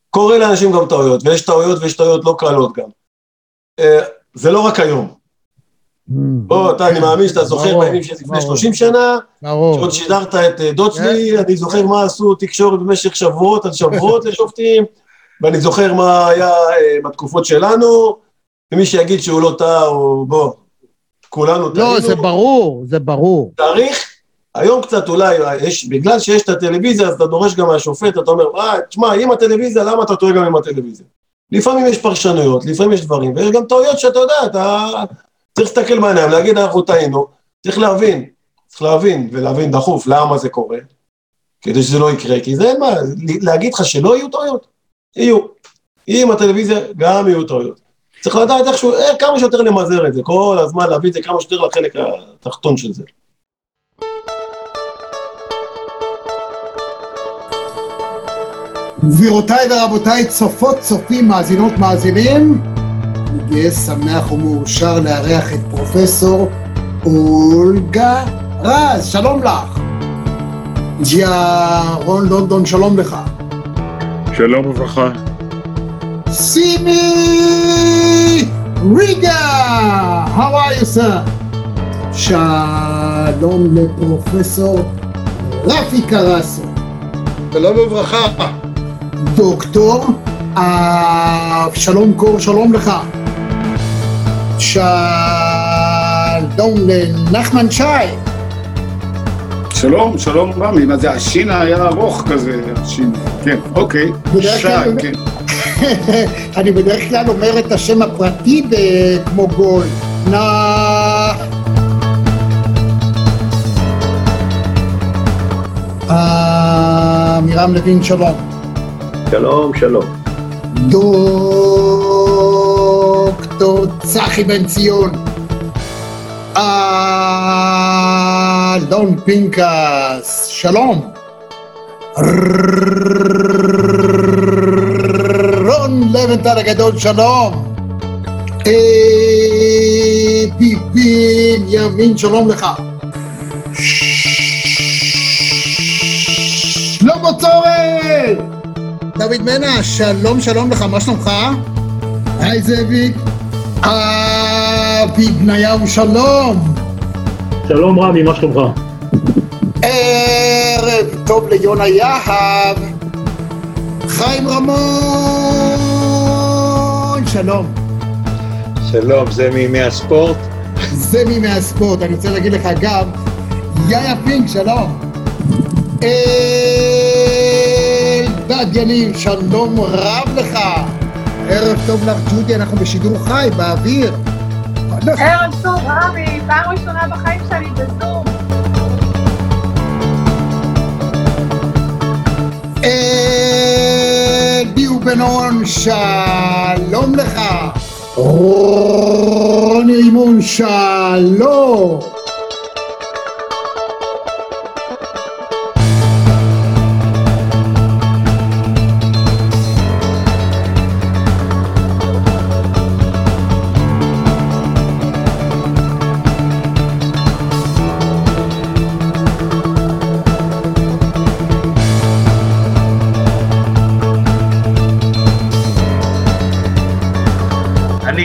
[SPEAKER 2] קורה לאנשים גם טעויות, ויש טעויות ויש טעויות לא קלות גם. אה, זה לא רק היום. Mm. בוא, אתה, אני מאמין שאתה זוכר בימים של לפני 30 שנה, שעוד שידרת את אה, דוד שלי, כן. אני זוכר מה עשו תקשורת במשך שבועות על שבועות לשופטים, ואני זוכר מה היה אה, בתקופות שלנו, ומי שיגיד שהוא לא טעה, הוא בוא, כולנו
[SPEAKER 1] טעינו. לא, זה ברור, זה ברור.
[SPEAKER 2] תאריך, היום קצת אולי, יש, בגלל שיש את הטלוויזיה, אז אתה דורש גם מהשופט, אתה אומר, אה, תשמע, עם הטלוויזיה, למה אתה טועה גם עם הטלוויזיה? לפעמים יש פרשנויות, לפעמים יש דברים, ויש גם טעויות שאתה יודע, אתה צריך להסתכל בעיניים, להגיד אנחנו טעינו, צריך להבין, צריך להבין, ולהבין דחוף למה זה קורה, כדי שזה לא יקרה, כי זה מה, להגיד לך שלא יהיו טעויות, יהיו. עם הטלוויזיה גם יהיו טעויות. צריך לדעת איכשהו, איך, כמה שיותר למזער את זה, כל הזמן להביא את זה כמה שיותר לחלק התחתון של זה.
[SPEAKER 1] גבירותיי ורבותיי, צופות, צופים, מאזינות, מאזינים, אני גאה, שמח ומאושר לארח את פרופסור אולגה רז, שלום לך. ג'יה רון לונדון, שלום לך.
[SPEAKER 3] שלום וברכה.
[SPEAKER 1] סימי ריגה, how are you sir? שלום לפרופסור רפי קרסו.
[SPEAKER 3] שלום וברכה.
[SPEAKER 1] דוקטור אבשלום קור, שלום לך. שלום לנחמן שי.
[SPEAKER 3] שלום, שלום רמי, מה זה, השין היה ארוך כזה, השין, כן, אוקיי, שי, כן.
[SPEAKER 1] אני בדרך כלל אומר את השם הפרטי כמו גול. נא... עמירם לוין, שלום.
[SPEAKER 4] שלום, שלום.
[SPEAKER 1] דוקטור צחי בן ציון. אלון פינקס, שלום. רון לבנטל הגדול, שלום. פיפין ימין, שלום לך. שלמה צורן! דוד מנע, שלום שלום לך, מה שלומך? היי זאביק. אבי בניהו, שלום.
[SPEAKER 5] שלום רמי, מה שלומך?
[SPEAKER 1] ערב טוב ליונה יהב. חיים רמון, שלום.
[SPEAKER 4] שלום, זה מימי הספורט?
[SPEAKER 1] זה מימי הספורט, אני רוצה להגיד לך גם, יאיה פינק, שלום. אלדד יניב, שלום רב לך. ערב טוב לך, ג'ודי, אנחנו בשידור חי, באוויר.
[SPEAKER 6] ערב טוב, רמי, פעם ראשונה בחיים שלי בזום.
[SPEAKER 1] אלי בן שלום לך. רוני רימון, שלום.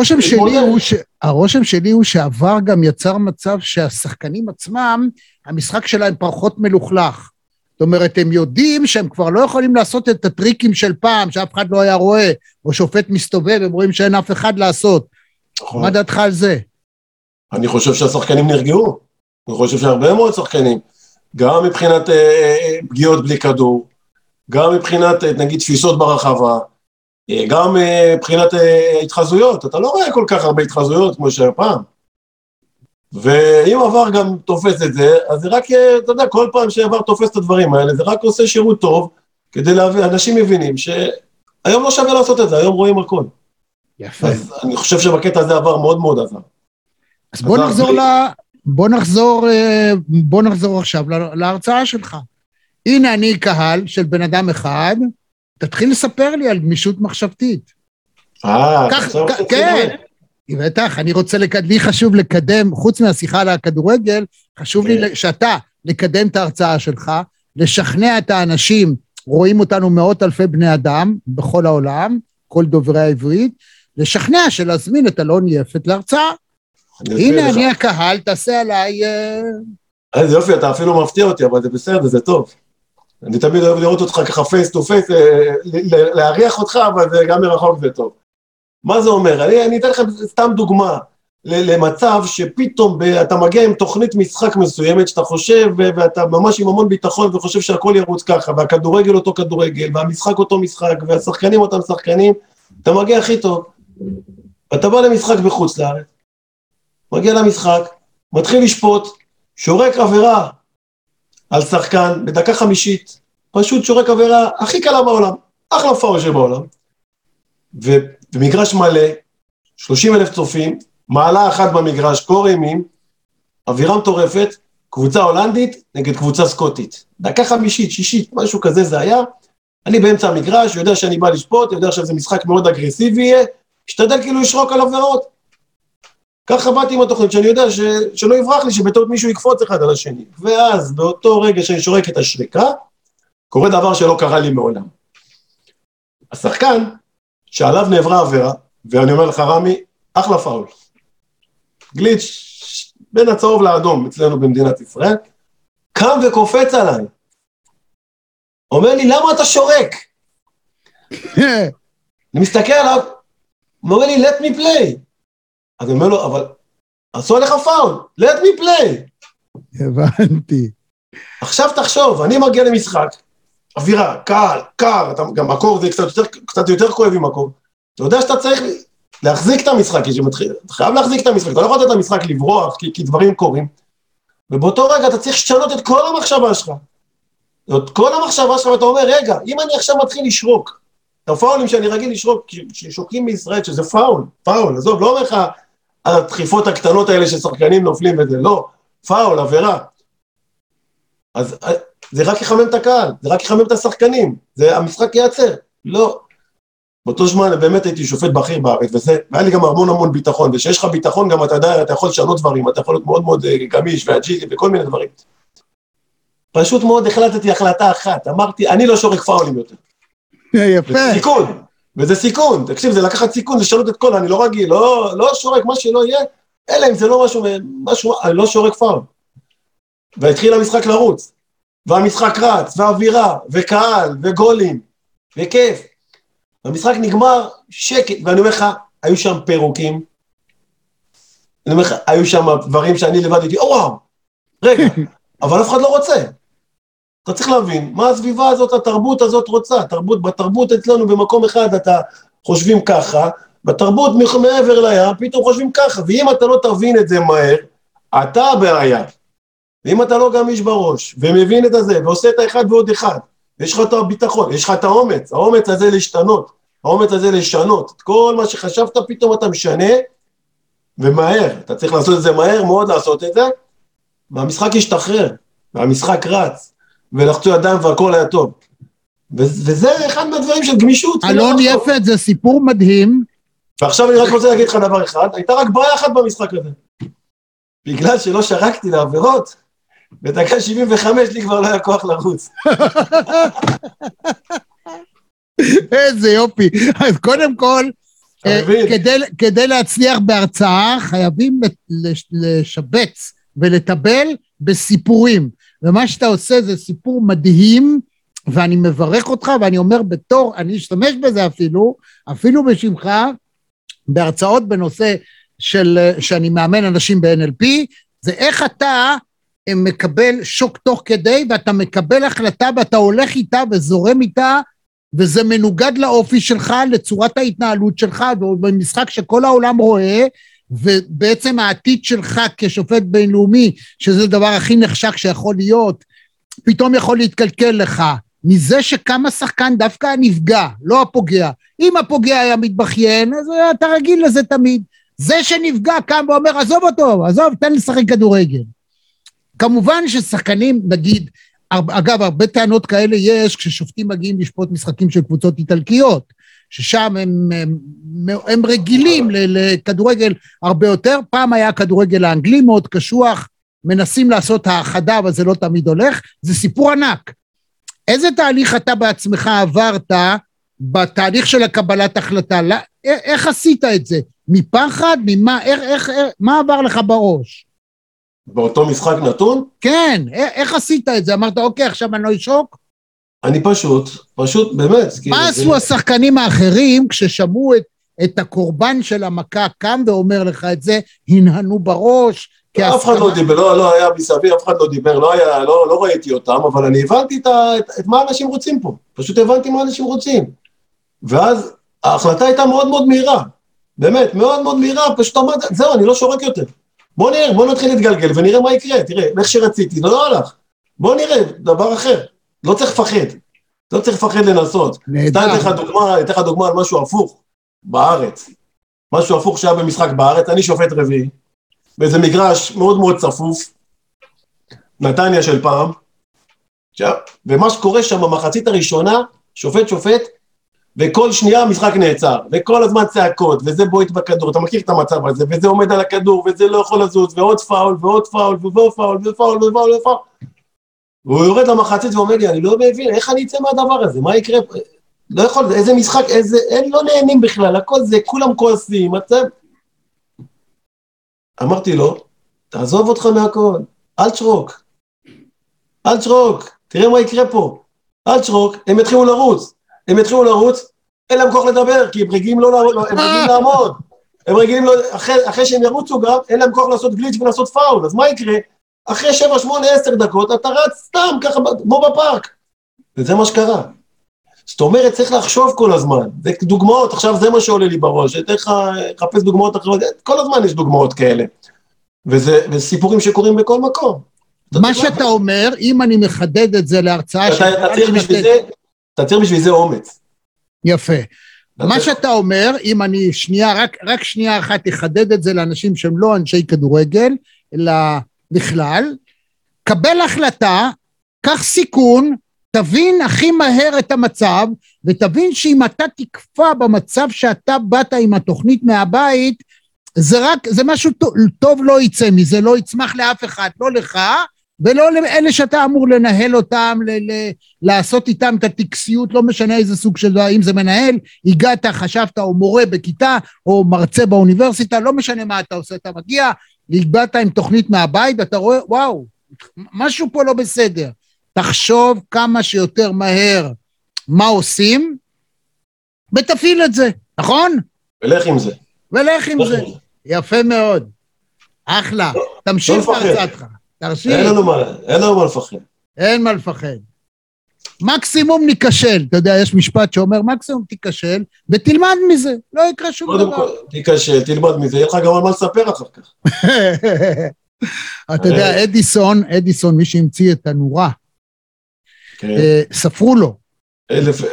[SPEAKER 1] הרושם שלי, הוא ש... הרושם שלי הוא שעבר גם יצר מצב שהשחקנים עצמם, המשחק שלהם פחות מלוכלך. זאת אומרת, הם יודעים שהם כבר לא יכולים לעשות את הטריקים של פעם, שאף אחד לא היה רואה, או שופט מסתובב, הם רואים שאין אף אחד לעשות. נכון. מה דעתך על זה?
[SPEAKER 2] אני חושב שהשחקנים נרגעו. אני חושב שהרבה מאוד שחקנים, גם מבחינת אה, אה, פגיעות בלי כדור, גם מבחינת, אה, נגיד, תפיסות ברחבה, אה, גם אה, מבחינת אה, התחזויות. אתה לא רואה כל כך הרבה התחזויות כמו שהיה פעם. ואם עבר גם תופס את זה, אז זה רק, אה, אתה יודע, כל פעם שעבר תופס את הדברים האלה, זה רק עושה שירות טוב, כדי להבין, אנשים מבינים שהיום לא שווה לעשות את זה, היום רואים הכל.
[SPEAKER 1] יפה.
[SPEAKER 2] אז אני חושב שבקטע הזה עבר מאוד מאוד עזר.
[SPEAKER 1] אז בוא נחזור
[SPEAKER 2] בלי-
[SPEAKER 1] ל... בוא נחזור, אה, בוא נחזור עכשיו לה- להרצאה שלך. הנה אני קהל של בן אדם אחד, תתחיל לספר לי על גמישות מחשבתית.
[SPEAKER 2] אה,
[SPEAKER 1] כן. בטח, אני רוצה, לקד... לי חשוב לקדם, חוץ מהשיחה על הכדורגל, חשוב לי
[SPEAKER 2] כן.
[SPEAKER 1] שאתה, לקדם את ההרצאה שלך, לשכנע את האנשים, רואים אותנו מאות אלפי בני אדם בכל העולם, כל דוברי העברית, לשכנע שלהזמין את אלון יפת להרצאה.
[SPEAKER 2] אני
[SPEAKER 1] הנה
[SPEAKER 2] לך.
[SPEAKER 1] אני הקהל, תעשה עליי... אה,
[SPEAKER 2] איזה יופי, אתה אפילו מפתיע אותי, אבל זה בסדר, זה טוב. אני תמיד אוהב לראות אותך ככה face to face, להריח אותך, אבל זה גם מרחוק זה טוב. מה זה אומר? אני, אני אתן לכם סתם דוגמה למצב שפתאום ב, אתה מגיע עם תוכנית משחק מסוימת, שאתה חושב, ואתה ממש עם המון ביטחון וחושב שהכל ירוץ ככה, והכדורגל אותו כדורגל, והמשחק אותו משחק, והשחקנים אותם שחקנים, אתה מגיע הכי טוב. ואתה בא למשחק בחוץ לארץ, מגיע למשחק, מתחיל לשפוט, שורק עבירה על שחקן בדקה חמישית, פשוט שורק עבירה הכי קלה בעולם, אחלה פאול שבעולם. ומגרש מלא, 30 אלף צופים, מעלה אחת במגרש, קור אימים, אווירה מטורפת, קבוצה הולנדית נגד קבוצה סקוטית. דקה חמישית, שישית, משהו כזה זה היה. אני באמצע המגרש, יודע שאני בא לשפוט, יודע שזה משחק מאוד אגרסיבי יהיה, משתדל כאילו לשרוק על עבירות. ככה באתי עם התוכנית, שאני יודע ש... שלא יברח לי, שבטעות מישהו יקפוץ אחד על השני. ואז, באותו רגע שאני שורק את השריקה, קורה דבר שלא קרה לי מעולם. השחקן, שעליו נעברה עבירה, ואני אומר לך, רמי, אחלה פאול. גליץ' בין הצהוב לאדום אצלנו במדינת ישראל, קם וקופץ עליי. אומר לי, למה אתה שורק? אני מסתכל עליו, הוא אומר לי, let me play. אז אני אומר לו, אבל עשו עליך פאול, let me play.
[SPEAKER 1] הבנתי.
[SPEAKER 2] עכשיו תחשוב, אני מגיע למשחק, אווירה, קהל, קר, אתה, גם מקור זה קצת יותר, קצת יותר כואב עם מקור. אתה יודע שאתה צריך להחזיק את המשחק, כי שמתחיל, אתה חייב להחזיק את המשחק, אתה לא יכול לתת למשחק לברוח, כי, כי דברים קורים. ובאותו רגע אתה צריך לשנות את כל המחשבה שלך. את כל המחשבה שלך, ואתה אומר, רגע, אם אני עכשיו מתחיל לשרוק, את הפאולים שאני רגיל לשרוק, ששורקים בישראל, שזה פאול, פאול, עזוב, לא אומר לך הדחיפות הקטנות האלה ששחקנים נופלים וזה, לא, פאול, עבירה. אז אה, זה רק יחמם את הקהל, זה רק יחמם את השחקנים, זה, המשחק ייעצר. לא. באותו זמן באמת הייתי שופט בכיר בארץ, וזה, והיה לי גם המון המון ביטחון, וכשיש לך ביטחון גם אתה יודע, אתה יכול לשנות דברים, אתה יכול להיות מאוד מאוד אה, גמיש ואג'ילי וכל מיני דברים. פשוט מאוד החלטתי החלטה אחת, אמרתי, אני לא שורק פאולים יותר.
[SPEAKER 1] יפה.
[SPEAKER 2] סיכון, וזה סיכון, תקשיב, זה לקחת סיכון, לשנות את כל, אני לא רגיל, לא, לא שורק, מה שלא יהיה, אלא אם זה לא משהו, משהו, אני לא שורק פאול. והתחיל המשחק לרוץ, והמשחק רץ, ואווירה, וקהל, וגולים, וכיף. והמשחק נגמר, שקט, ואני אומר לך, היו שם פירוקים, אני אומר לך, היו שם דברים שאני לבד הייתי, או וואו, רגע, אבל אף אחד לא רוצה. אתה צריך להבין מה הסביבה הזאת, התרבות הזאת רוצה. תרבות, בתרבות אצלנו במקום אחד אתה חושבים ככה, בתרבות מעבר לים פתאום חושבים ככה, ואם אתה לא תבין את זה מהר, אתה הבעיה. ואם אתה לא גמיש בראש, ומבין את הזה, ועושה את האחד ועוד אחד, ויש לך את הביטחון, יש לך את האומץ, האומץ הזה להשתנות, האומץ הזה לשנות. את כל מה שחשבת פתאום אתה משנה, ומהר. אתה צריך לעשות את זה מהר מאוד לעשות את זה, והמשחק ישתחרר, והמשחק רץ. ולחצו ידיים והכל היה טוב. וזה אחד מהדברים של גמישות.
[SPEAKER 1] אלון יפת זה סיפור מדהים.
[SPEAKER 2] ועכשיו אני רק רוצה להגיד לך דבר אחד, הייתה רק בעיה אחת במשחק הזה. בגלל שלא שרקתי לעבירות, בדקה 75 לי כבר לא היה כוח לרוץ.
[SPEAKER 1] איזה יופי. אז קודם כל, אה? כדי, כדי להצליח בהרצאה, חייבים לש- לשבץ ולטבל בסיפורים. ומה שאתה עושה זה סיפור מדהים, ואני מברך אותך, ואני אומר בתור, אני אשתמש בזה אפילו, אפילו בשמך, בהרצאות בנושא של, שאני מאמן אנשים ב-NLP, זה איך אתה אה, מקבל שוק תוך כדי, ואתה מקבל החלטה ואתה הולך איתה וזורם איתה, וזה מנוגד לאופי שלך, לצורת ההתנהלות שלך, ובמשחק שכל העולם רואה, ובעצם העתיד שלך כשופט בינלאומי, שזה הדבר הכי נחשק שיכול להיות, פתאום יכול להתקלקל לך. מזה שקם השחקן דווקא הנפגע, לא הפוגע. אם הפוגע היה מתבכיין, אז אתה רגיל לזה תמיד. זה שנפגע קם ואומר, עזוב אותו, עזוב, תן לשחק כדורגל. כמובן ששחקנים, נגיד, אגב, הרבה טענות כאלה יש כששופטים מגיעים לשפוט משחקים של קבוצות איטלקיות, ששם הם, הם, הם רגילים לכדורגל הרבה יותר. פעם היה כדורגל האנגלי מאוד קשוח, מנסים לעשות האחדה, אבל זה לא תמיד הולך. זה סיפור ענק. איזה תהליך אתה בעצמך עברת בתהליך של הקבלת החלטה? לא, איך עשית את זה? מפחד? ממה? איך, איך, איך, מה עבר לך בראש?
[SPEAKER 2] באותו משחק נתון?
[SPEAKER 1] כן, איך עשית את זה? אמרת, אוקיי, עכשיו אני לא אשוק?
[SPEAKER 2] אני פשוט, פשוט, באמת.
[SPEAKER 1] מה עשו זה... השחקנים האחרים כששמעו את, את הקורבן של המכה קם ואומר לך את זה, הנהנו בראש?
[SPEAKER 2] לא, אף אחד לא דיבר, לא, לא היה מסביב, אף אחד לא דיבר, לא היה, לא, לא ראיתי אותם, אבל אני הבנתי את, את, את מה אנשים רוצים פה. פשוט הבנתי מה אנשים רוצים. ואז ההחלטה הייתה מאוד מאוד מהירה. באמת, מאוד מאוד מהירה, פשוט אמרתי, זהו, אני לא שורק יותר. בוא נראה, בוא נתחיל להתגלגל ונראה מה יקרה, תראה, איך שרציתי, לא, לא הלך. בוא נראה, דבר אחר. לא צריך לפחד. לא צריך לפחד לנסות. נהדר. אתן לך דוגמה, אתן לך דוגמה על משהו הפוך, בארץ. משהו הפוך שהיה במשחק בארץ, אני שופט רביעי, באיזה מגרש מאוד מאוד צפוף, נתניה של פעם, ומה שקורה שם במחצית הראשונה, שופט שופט, וכל שנייה המשחק נעצר, וכל הזמן צעקות, וזה בועט בכדור, אתה מכיר את המצב הזה, וזה עומד על הכדור, וזה לא יכול לזוז, ועוד פאול, ועוד פאול, ועוד פאול, ופאול, ופאול, ופאול. והוא יורד למחצית ואומר לי, אני לא מבין, איך אני אצא מהדבר הזה, מה יקרה? לא יכול, איזה משחק, איזה, אין, לא נהנים בכלל, הכל זה, כולם כועסים, אתם... אמרתי לו, תעזוב אותך מהכל, אל תשרוק, אל תשרוק, תראה מה יקרה פה, אל תשרוק, הם יתחילו לרוץ, הם יתחילו לרוץ, אין להם כוח לדבר, כי הם רגילים לא לעמוד, הם רגילים לעמוד, הם רגילים, לא, אחרי, אחרי שהם ירוצו גם, אין להם כוח לעשות גליץ' ולעשות פאול, אז מה יקרה? אחרי 7, 8, 10 דקות אתה רץ סתם ככה כמו בפארק. וזה מה שקרה. זאת אומרת, צריך לחשוב כל הזמן. זה דוגמאות, עכשיו זה מה שעולה לי בראש. אתן לך לחפש דוגמאות אחרות, כל הזמן יש דוגמאות כאלה. וזה, וזה סיפורים שקורים בכל מקום.
[SPEAKER 1] מה שאתה אומר, אם אני מחדד את זה להרצאה
[SPEAKER 2] ש... אתה צריך בשביל זה, אתה צריך בשביל זה אומץ.
[SPEAKER 1] יפה. מה שאתה אומר, אם אני שנייה, רק, רק שנייה אחת אחדד את זה לאנשים שהם לא אנשי כדורגל, אלא בכלל, קבל החלטה, קח סיכון, תבין הכי מהר את המצב, ותבין שאם אתה תקפא במצב שאתה באת עם התוכנית מהבית, זה רק, זה משהו טוב, טוב לא יצא מזה, לא יצמח לאף אחד, לא לך, ולא לאלה שאתה אמור לנהל אותם, ל- ל- לעשות איתם את הטקסיות, לא משנה איזה סוג של, אם זה מנהל, הגעת, חשבת, או מורה בכיתה, או מרצה באוניברסיטה, לא משנה מה אתה עושה, אתה מגיע, הגעת עם תוכנית מהבית, ואתה רואה, וואו, משהו פה לא בסדר. תחשוב כמה שיותר מהר מה עושים, ותפעיל את זה, נכון?
[SPEAKER 2] ולך עם זה.
[SPEAKER 1] ולך עם זה. יפה מאוד. אחלה. לא, תמשיך בהרצאתך.
[SPEAKER 2] מה, אין לנו מה לפחד.
[SPEAKER 1] אין מה לפחד. מקסימום ניכשל, אתה יודע, יש משפט שאומר מקסימום תיכשל, ותלמד מזה, לא יקרה שום דבר. קודם כל,
[SPEAKER 2] תיכשל, תלמד מזה, יהיה לך גם על מה לספר אחר כך.
[SPEAKER 1] אתה יודע, אה. אדיסון, אדיסון, מי שהמציא את הנורה, כן. אה, ספרו לו.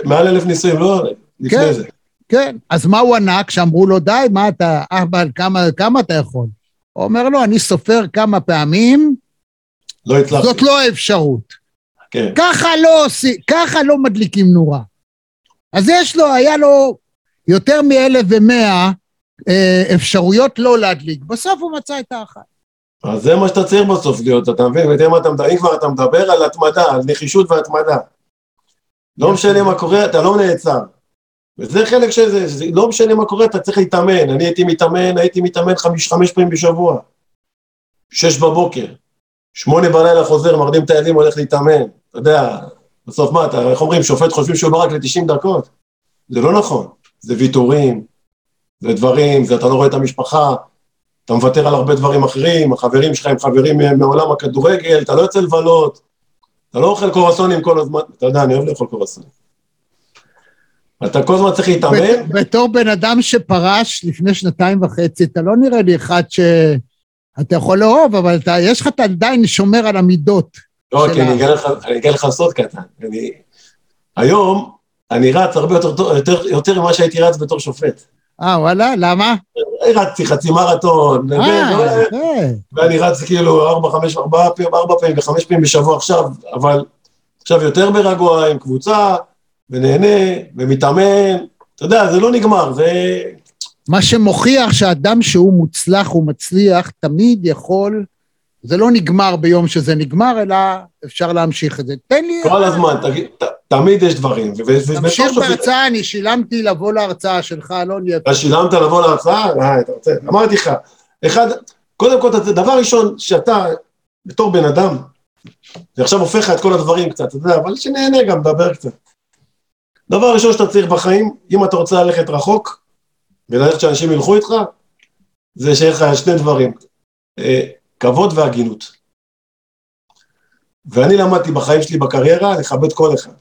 [SPEAKER 2] מעל אלף ניסויים, לא לפני כן, זה.
[SPEAKER 1] כן, אז מה הוא ענה כשאמרו לו, די, מה אתה, אהבל, כמה אתה יכול? הוא אומר לו, אני סופר כמה פעמים,
[SPEAKER 2] לא הצלחתי.
[SPEAKER 1] זאת לא האפשרות. כן. ככה לא עושים, ככה לא מדליקים נורה. אז יש לו, היה לו יותר מאלף ומאה אה, אפשרויות לא להדליק. בסוף הוא מצא את האחת.
[SPEAKER 2] אז זה מה שאתה צריך בסוף להיות, אתה מבין? אם כבר אתה מדבר על התמדה, על נחישות והתמדה. לא משנה מה קורה, אתה לא נעצר. וזה חלק של זה, לא משנה מה קורה, אתה צריך להתאמן. אני הייתי מתאמן, הייתי מתאמן חמש, חמש פעמים בשבוע. שש בבוקר. שמונה בלילה חוזר, מרדים את הילדים, הולך להתאמן. אתה יודע, בסוף מה, אתה, איך אומרים, שופט חושבים שהוא ברק ל-90 דקות? זה לא נכון. זה ויתורים, זה דברים, זה אתה לא רואה את המשפחה, אתה מוותר על הרבה דברים אחרים, החברים שלך הם חברים מעולם הכדורגל, אתה לא יוצא לבלות, אתה לא אוכל קורסונים כל הזמן, אתה יודע, אני אוהב לאכול קורסונים. אתה כל הזמן צריך להתאמן,
[SPEAKER 1] בת- בתור בן אדם שפרש לפני שנתיים וחצי, אתה לא נראה לי אחד שאתה יכול לאהוב, אבל אתה, יש לך, אתה עדיין שומר על המידות.
[SPEAKER 2] לא, כי אני אגלה לך, סוד קטן. אני, היום אני רץ הרבה יותר, יותר, יותר ממה שהייתי רץ בתור שופט.
[SPEAKER 1] אה, וואלה, למה?
[SPEAKER 2] רצתי חצי מרתון,
[SPEAKER 1] אה.
[SPEAKER 2] ואני רץ כאילו ארבע, חמש, ארבע פעמים, ארבע פעמים וחמש פעמים בשבוע עכשיו, אבל עכשיו יותר ברגוע עם קבוצה, ונהנה, ומתאמן, אתה יודע, זה לא נגמר, זה...
[SPEAKER 1] מה שמוכיח שאדם שהוא מוצלח ומצליח, תמיד יכול, זה לא נגמר ביום שזה נגמר, אלא אפשר להמשיך את זה. תן לי...
[SPEAKER 2] כל הזמן, תגיד, ת, תמיד יש דברים.
[SPEAKER 1] תמשיך בהרצאה, אני שילמתי לבוא להרצאה שלך, לא נהיה...
[SPEAKER 2] אתה שילמת לבוא להרצאה? אה, אתה רוצה, אמרתי לך, אחד, קודם כל, דבר ראשון, שאתה, בתור בן אדם, זה עכשיו הופך לך את כל הדברים קצת, אתה יודע, אבל שנהנה גם, דבר קצת. דבר ראשון שאתה צריך בחיים, אם אתה רוצה ללכת רחוק, וללכת שאנשים ילכו איתך, זה שיהיה לך שני דברים, אה, כבוד והגינות. ואני למדתי בחיים שלי בקריירה לכבד כל אחד.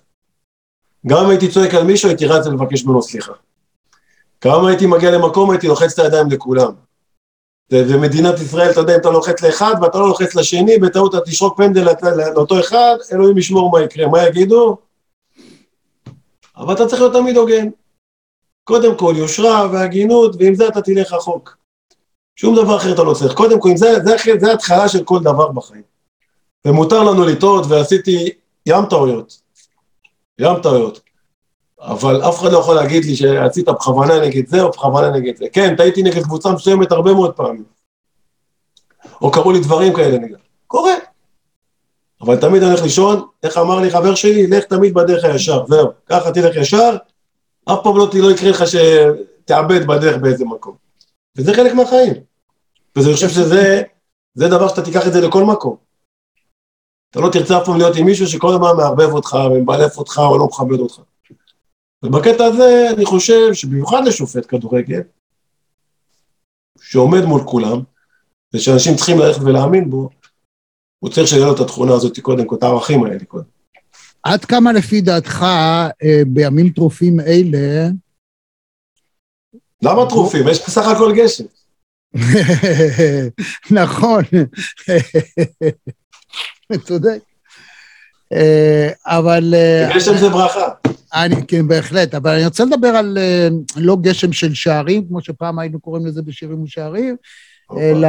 [SPEAKER 2] גם אם הייתי צועק על מישהו, הייתי רץ לבקש ממנו סליחה. גם אם הייתי מגיע למקום, הייתי לוחץ את הידיים לכולם. ומדינת ישראל, אתה יודע, אם אתה לוחץ לאחד ואתה לא לוחץ לשני, בטעות אתה תשרוק פנדל לאותו אחד, אלוהים ישמור מה יקרה. מה יגידו? אבל אתה צריך להיות תמיד הוגן. קודם כל, יושרה והגינות, ועם זה אתה תלך רחוק. שום דבר אחר אתה לא צריך. קודם כל, זה, זה, זה, זה התחלה של כל דבר בחיים. ומותר לנו לטעות, ועשיתי ים טעויות. ים טעויות. אבל אף אחד לא יכול להגיד לי שעשית בכוונה נגד זה או בכוונה נגד זה. כן, טעיתי נגד קבוצה מסוימת הרבה מאוד פעמים. או קראו לי דברים כאלה נגד. קורה. אבל תמיד אני הולך לישון, איך אמר לי חבר שלי, לך תמיד בדרך הישר, זהו. ככה תלך ישר, אף פעם לא, לא יקרה לך שתאבד בדרך באיזה מקום. וזה חלק מהחיים. ואני חושב שזה זה דבר שאתה תיקח את זה לכל מקום. אתה לא תרצה אף פעם להיות עם מישהו שכל הזמן מערבב אותך ומבלף אותך או לא מכבד אותך. ובקטע הזה אני חושב שבמיוחד לשופט כדורגל, שעומד מול כולם, ושאנשים צריכים ללכת ולהאמין בו, הוא צריך שיהיה לו את התכונה הזאת קודם את הערכים האלה קודם.
[SPEAKER 1] עד כמה לפי דעתך אה, בימים טרופים אלה,
[SPEAKER 2] למה טרופים? יש בסך הכל גשם.
[SPEAKER 1] נכון, צודק. אה, אבל אה,
[SPEAKER 2] גשם זה ברכה.
[SPEAKER 1] אני, כן, בהחלט, אבל אני רוצה לדבר על לא גשם של שערים, כמו שפעם היינו קוראים לזה בשירים ושערים, אלא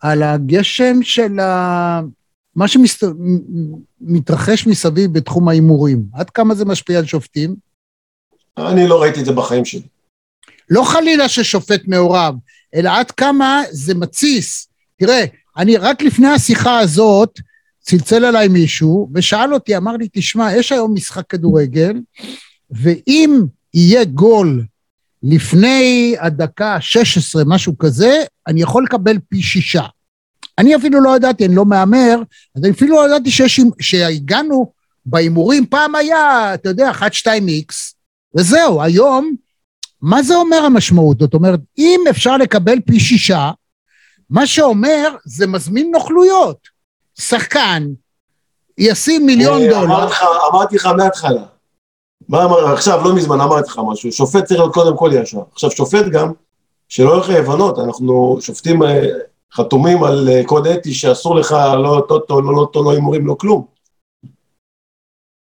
[SPEAKER 1] על הגשם של ה... מה שמתרחש מסביב בתחום ההימורים. עד כמה זה משפיע על שופטים?
[SPEAKER 2] אני לא ראיתי את זה בחיים שלי.
[SPEAKER 1] לא חלילה ששופט מעורב, אלא עד כמה זה מתסיס. תראה, אני רק לפני השיחה הזאת, צלצל אליי מישהו ושאל אותי, אמר לי, תשמע, יש היום משחק כדורגל, ואם יהיה גול לפני הדקה ה-16, משהו כזה, אני יכול לקבל פי שישה. אני אפילו לא ידעתי, אני לא מהמר, אז אני אפילו לא ידעתי שיש, שהגענו בהימורים, פעם היה, אתה יודע, 1-2x, וזהו, היום, מה זה אומר המשמעות? זאת אומרת, אם אפשר לקבל פי שישה, מה שאומר, זה מזמין נוכלויות. שחקן ישים מיליון
[SPEAKER 2] אה,
[SPEAKER 1] דולר.
[SPEAKER 2] אמרתי לך- אמרתי לך מההתחלה. מה אמר, עכשיו, לא מזמן אמרתי לך משהו, שופט צריך להיות קודם כל ישר. עכשיו, שופט גם, שלא יהיו לך הבנות, אנחנו שופטים אה, חתומים על אה, קוד אתי שאסור לך לא טוטו, לא לוטו, לא הימורים, לא כלום.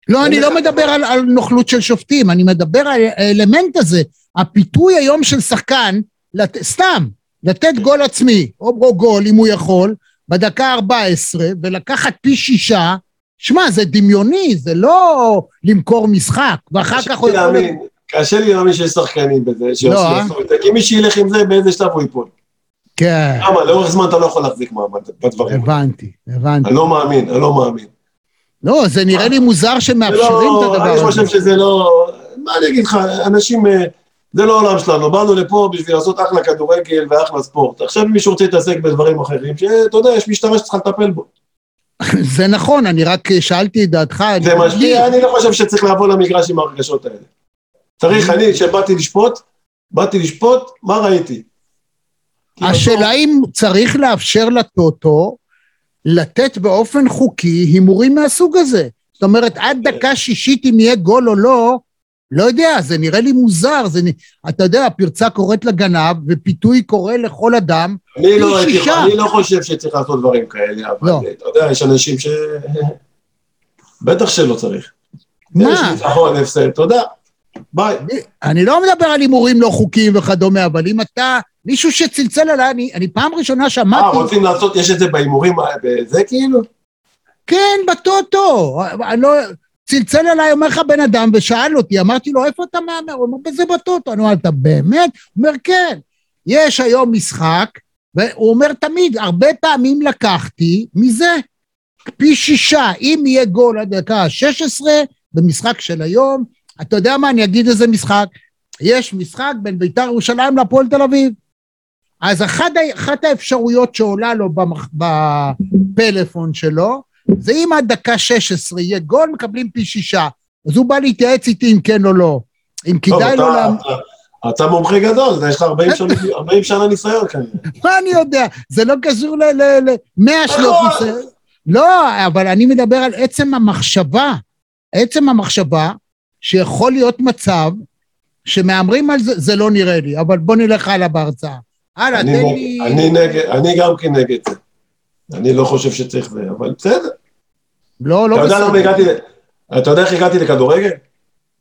[SPEAKER 1] לא, אני לא מדבר על, על נוכלות של שופטים, אני מדבר על האלמנט הזה, הפיתוי היום של שחקן, לת... סתם, לתת גול עצמי, או, גול, אם הוא יכול, בדקה 14, ולקחת פי שישה, שמע, זה דמיוני, זה לא למכור משחק, ואחר
[SPEAKER 2] קשה
[SPEAKER 1] כך הוא
[SPEAKER 2] לי. להאמין, קשה לי להאמין שיש שחקנים בזה,
[SPEAKER 1] לא,
[SPEAKER 2] שיעשו
[SPEAKER 1] אה?
[SPEAKER 2] את זה, כי מי שילך עם זה, באיזה שלב הוא ייפול.
[SPEAKER 1] כן,
[SPEAKER 2] למה? לאורך זמן אתה לא יכול להחזיק מעמד בדברים.
[SPEAKER 1] הבנתי, הבנתי.
[SPEAKER 2] אני לא מאמין, אני לא מאמין.
[SPEAKER 1] לא, זה נראה לי מוזר שמאפשרים
[SPEAKER 2] לא,
[SPEAKER 1] את הדבר
[SPEAKER 2] אני
[SPEAKER 1] הזה.
[SPEAKER 2] חושב שזה לא... מה אני אגיד לך, אנשים... אה, זה לא העולם שלנו, באנו לפה בשביל לעשות אחלה כדורגל ואחלה ספורט. עכשיו מישהו רוצה להתעסק בדברים אחרים, שאתה יודע, יש משטרה שצריכה לטפל בו.
[SPEAKER 1] זה נכון, אני רק שאלתי את דעתך.
[SPEAKER 2] זה
[SPEAKER 1] אני-
[SPEAKER 2] משפיע, אני לא חושב שצריך לבוא למגרש עם ההרגשות האלה. צריך, אני, כשבאתי לשפוט, באתי לשפוט, מה ראיתי?
[SPEAKER 1] השאלה אם צריך לאפשר לטוטו לתת באופן חוקי הימורים מהסוג הזה. זאת אומרת, עד דקה שישית אם יהיה גול או לא, לא יודע, זה נראה לי מוזר. זה, אתה יודע, פרצה קוראת לגנב ופיתוי קורא לכל אדם.
[SPEAKER 2] אני לא, הייתי. אני לא חושב שצריך לעשות דברים כאלה, אבל
[SPEAKER 1] לא.
[SPEAKER 2] אתה יודע, יש אנשים ש... בטח שלא צריך. יש
[SPEAKER 1] מה?
[SPEAKER 2] ניצחון, הפסד, תודה. ביי.
[SPEAKER 1] אני לא מדבר על הימורים לא חוקיים וכדומה, אבל אם אתה, מישהו שצלצל אליי, אני, אני פעם ראשונה
[SPEAKER 2] אה,
[SPEAKER 1] שמעתי,
[SPEAKER 2] רוצים לעשות, יש את זה בהימורים, אה, בזה כאילו?
[SPEAKER 1] כן, בטוטו. אני לא, צלצל אליי, אומר לך בן אדם, ושאל אותי, אמרתי לו, איפה אתה מהמר? הוא אומר, בזה בטוטו. אני אומר, אתה באמת? הוא אומר, כן. יש היום משחק, והוא אומר תמיד, הרבה פעמים לקחתי מזה. פי שישה, אם יהיה גול עד דקה ה-16 במשחק של היום, אתה יודע מה, אני אגיד איזה משחק. יש משחק בין בית"ר ירושלים להפועל תל אביב. אז אחת, אחת האפשרויות שעולה לו במח, בפלאפון שלו, זה אם עד דקה 16 יהיה גול, מקבלים פי שישה. אז הוא בא להתייעץ איתי אם כן או לא. אם כדאי לו... לה...
[SPEAKER 2] אתה- מומחה גדול, יש לך 40 שנה- 40 שנה ניסיון כנראה.
[SPEAKER 1] מה אני יודע? זה לא קשור ל-100 שנות
[SPEAKER 2] נכון.
[SPEAKER 1] ניסיון. לא, אבל אני מדבר על עצם המחשבה. עצם המחשבה שיכול להיות מצב שמהמרים על זה, זה לא נראה לי, אבל בוא נלך הלאה בהרצאה. הלאה, תן
[SPEAKER 2] נגד-
[SPEAKER 1] לי...
[SPEAKER 2] אני נגד, אני גם כן נגד זה. אני לא חושב שצריך זה, אבל בסדר.
[SPEAKER 1] לא, לא
[SPEAKER 2] אתה יודע
[SPEAKER 1] בסדר.
[SPEAKER 2] הגעתי, אתה יודע איך הגעתי לכדורגל?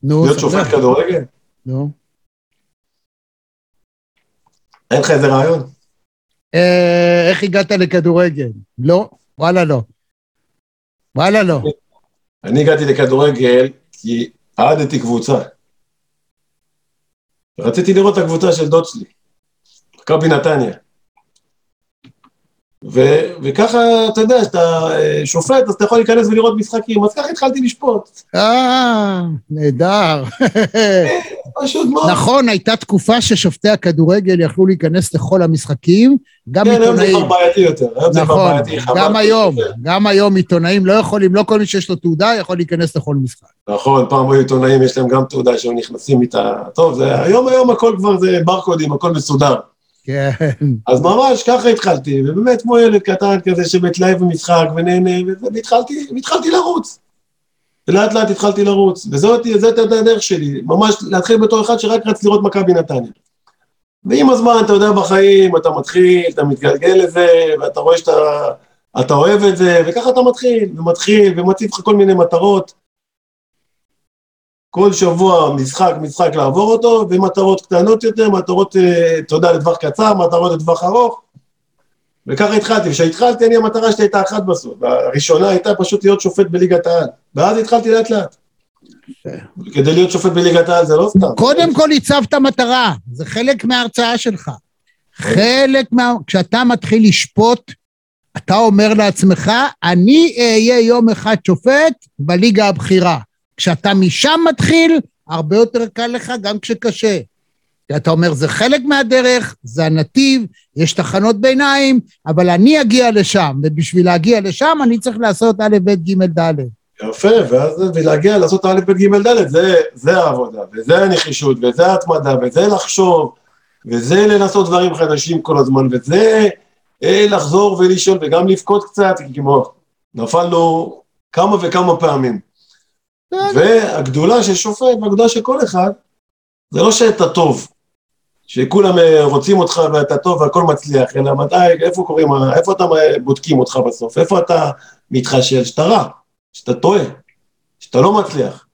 [SPEAKER 1] נו,
[SPEAKER 2] להיות. שופט כדורגל?
[SPEAKER 1] נו.
[SPEAKER 2] אין לך איזה רעיון?
[SPEAKER 1] אה, איך הגעת לכדורגל? לא, וואלה לא. וואלה לא.
[SPEAKER 2] אני הגעתי לכדורגל כי אהדתי קבוצה. רציתי לראות את הקבוצה של דוד שלי, מכבי נתניה. ו- וככה, אתה יודע, כשאתה אה, שופט, אז אתה יכול להיכנס ולראות משחקים, אז ככה התחלתי לשפוט.
[SPEAKER 1] אה, נהדר.
[SPEAKER 2] פשוט מאוד.
[SPEAKER 1] נכון, הייתה תקופה ששופטי הכדורגל יכלו להיכנס לכל המשחקים, גם
[SPEAKER 2] כן, היום זה
[SPEAKER 1] עיתונאים.
[SPEAKER 2] כבר בעייתי יותר.
[SPEAKER 1] נכון. גם היום, גם היום עיתונאים לא יכולים, לא כל מי שיש לו תעודה יכול להיכנס לכל משחק.
[SPEAKER 2] נכון, פעם היו עיתונאים, יש להם גם תעודה שהם נכנסים איתה. טוב, זה, היום היום הכל כבר זה ברקודים, הכל מסודר.
[SPEAKER 1] כן.
[SPEAKER 2] אז ממש ככה התחלתי, ובאמת כמו ילד קטן כזה שמתלהב במשחק ונהנה, והתחלתי לרוץ. ולאט לאט התחלתי לרוץ, וזאת זאת הייתה הדרך שלי, ממש להתחיל בתור אחד שרק רץ לראות מכבי נתניה. ועם הזמן, אתה יודע, בחיים, אתה מתחיל, אתה מתגלגל לזה, ואתה רואה שאתה אתה אוהב את זה, וככה אתה מתחיל, ומתחיל, ומציב לך כל מיני מטרות. כל שבוע משחק, משחק לעבור אותו, ומטרות קטנות יותר, מטרות, אה, אתה יודע, לטווח קצר, מטרות לטווח ארוך. וככה התחלתי, כשהתחלתי, אני המטרה שלי הייתה אחת בסוף. הראשונה הייתה פשוט להיות שופט בליגת העל. ואז התחלתי לאט לאט. כדי להיות שופט בליגת העל זה לא סתם.
[SPEAKER 1] קודם כל הצבת מטרה, זה חלק מההרצאה שלך. חלק מה... כשאתה מתחיל לשפוט, אתה אומר לעצמך, אני אהיה יום אחד שופט בליגה הבכירה. כשאתה משם מתחיל, הרבה יותר קל לך גם כשקשה. כי אתה אומר, זה חלק מהדרך, זה הנתיב, יש תחנות ביניים, אבל אני אגיע לשם, ובשביל להגיע לשם אני צריך לעשות א', ב', ג', ד'.
[SPEAKER 2] יפה, ואז ולהגיע לעשות א', ב', ג', ד', זה, זה העבודה, וזה הנחישות, וזה ההתמדה, וזה לחשוב, וזה לנסות דברים חדשים כל הזמן, וזה אה, לחזור ולשאול, וגם לבכות קצת, כי כמו נפלנו כמה וכמה פעמים. והגדולה של שופט והגדולה של כל אחד, זה לא שאתה טוב, שכולם אה, רוצים אותך ואתה טוב והכל מצליח, אלא מתי, איפה קוראים, איפה אתה אה, בודקים אותך בסוף, איפה אתה מתחשל, שאתה רע, שאתה טועה, שאתה לא מצליח.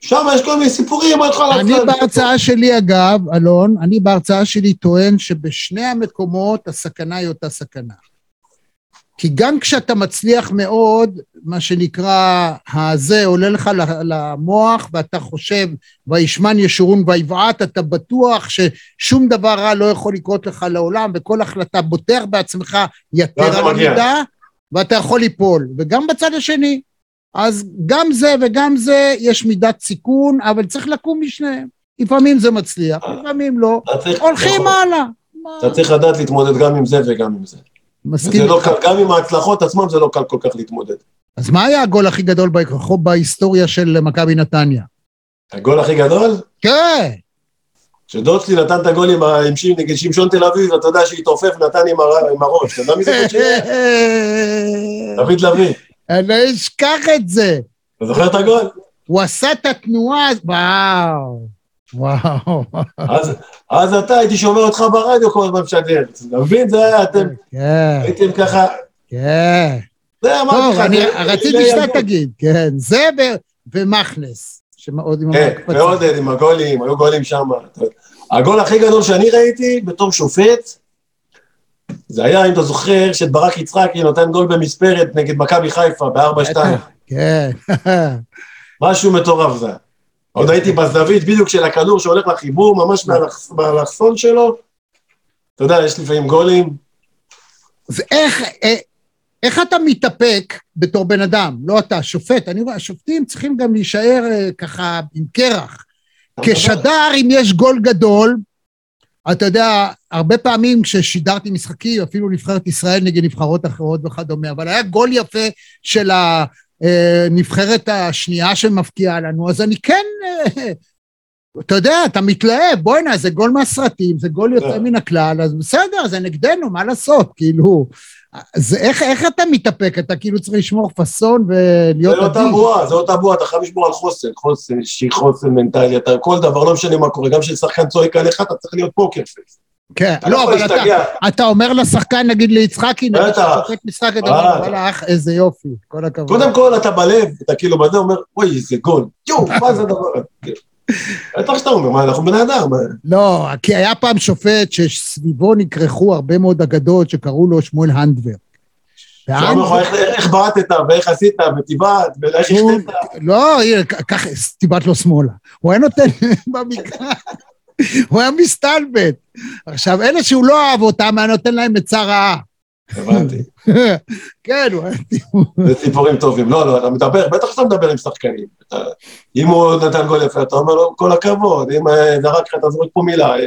[SPEAKER 2] שם יש כל מיני סיפורים, מה יכול
[SPEAKER 1] אני בהרצאה שלי, אגב, אלון, אני בהרצאה שלי טוען שבשני המקומות הסכנה היא אותה סכנה. כי גם כשאתה מצליח מאוד, מה שנקרא, הזה עולה לך למוח ואתה חושב, וישמן ישורון ויבעט, אתה בטוח ששום דבר רע לא יכול לקרות לך לעולם, וכל החלטה בוטח בעצמך יתר
[SPEAKER 2] זה
[SPEAKER 1] על. המידה, ואתה יכול ליפול. וגם בצד השני. אז גם זה וגם זה, יש מידת סיכון, אבל צריך לקום משניהם. לפעמים זה מצליח, לפעמים לא. הולכים הלאה.
[SPEAKER 2] אתה צריך לדעת להתמודד גם עם זה וגם עם זה.
[SPEAKER 1] מסכים
[SPEAKER 2] זה לא. קל, גם עם ההצלחות עצמן זה לא קל כל כך להתמודד.
[SPEAKER 1] אז מה היה הגול הכי גדול בהיסטוריה של מכבי נתניה?
[SPEAKER 2] הגול הכי גדול?
[SPEAKER 1] כן,
[SPEAKER 2] כשדוצלי נתן את הגול עם נגד שמשון תל אביב, אתה יודע שהתעופף נתן עם הר- עם הראש, אתה יודע מי זה קוצ'י? דוד לביא.
[SPEAKER 1] אני לא אשכח את זה.
[SPEAKER 2] אתה זוכר את הגול?
[SPEAKER 1] הוא עשה את התנועה, וואו, וואו.
[SPEAKER 2] אז, אז אתה, הייתי שומע אותך ברדיו כל הזמן משדר. אתה מבין? זה היה, אתם
[SPEAKER 1] כן,
[SPEAKER 2] הייתם ככה,
[SPEAKER 1] כן.
[SPEAKER 2] זה אמרתי לך.
[SPEAKER 1] אני רציתי שאתה. תגיד, כן. זה ו- ומכנס, שמאוד עם
[SPEAKER 2] כן,
[SPEAKER 1] המקפצה.
[SPEAKER 2] מאוד עם הגולים, היו גולים שם. הגול הכי גדול שאני ראיתי בתור שופט, זה היה, אם אתה זוכר, שברק יצחקי נותן גול במספרת נגד מכבי חיפה ב-4-2.
[SPEAKER 1] כן.
[SPEAKER 2] משהו מטורף זה. עוד הייתי בזווית בדיוק של הכדור שהולך לחיבור, ממש באלכסון שלו. אתה יודע, יש לפעמים גולים.
[SPEAKER 1] אז איך, אה, איך אתה מתאפק בתור בן אדם? לא אתה, שופט. אני רואה, השופטים צריכים גם להישאר אה, ככה עם קרח. כשדר, אם יש גול גדול, אתה יודע, הרבה פעמים כששידרתי משחקים, אפילו נבחרת ישראל נגד נבחרות אחרות וכדומה, אבל היה גול יפה של הנבחרת השנייה שמבקיעה לנו, אז אני כן, אה, אתה יודע, אתה מתלהב, בוא'נה, זה גול מהסרטים, זה גול יוצא
[SPEAKER 2] כן.
[SPEAKER 1] מן הכלל, אז בסדר, זה נגדנו, מה לעשות, כאילו, זה איך, איך אתה מתאפק? אתה כאילו צריך לשמור פאסון ולהיות
[SPEAKER 2] זה אותה בועה, זה אותה בועה, אתה חייב לשמור על חוסן, חוסן חוסן מנטלי, אתה כל דבר, לא משנה מה קורה, גם כששחקן צועק עליך, אתה צריך להיות פוקר פייס.
[SPEAKER 1] כן,
[SPEAKER 2] לא
[SPEAKER 1] לא, אבל אתה, אומר לשחקן, נגיד ליצחקי, נגיד. ששופט משחק, אתה. אומר, וואלה, אח, איזה יופי, כל הכבוד.
[SPEAKER 2] קודם כל, אתה בלב, אתה כאילו בזה אומר, אוי, איזה גול, יואו, מה זה הדבר הזה? בטח שאתה אומר, מה, אנחנו בני אדם.
[SPEAKER 1] לא, כי היה פעם שופט שסביבו נכרכו הרבה מאוד אגדות שקראו לו שמואל הנדבר.
[SPEAKER 2] איך- ברטת, ואיך עשית, וטיבעת, ואיך החטאת.
[SPEAKER 1] לא, ככה, טיבט לו שמאלה. הוא היה נותן במקרא, הוא היה מסתלבט. עכשיו, אלה שהוא לא אהב אותם, היה נותן להם עצה רעה.
[SPEAKER 2] הבנתי.
[SPEAKER 1] כן, הוא היה...
[SPEAKER 2] זה סיפורים טובים. לא, לא, אתה מדבר, בטח שאתה מדבר עם שחקנים. אם הוא נתן גול יפה, אתה אומר לו, כל הכבוד, אם אה, זרק לך, זורק פה מילה. אה,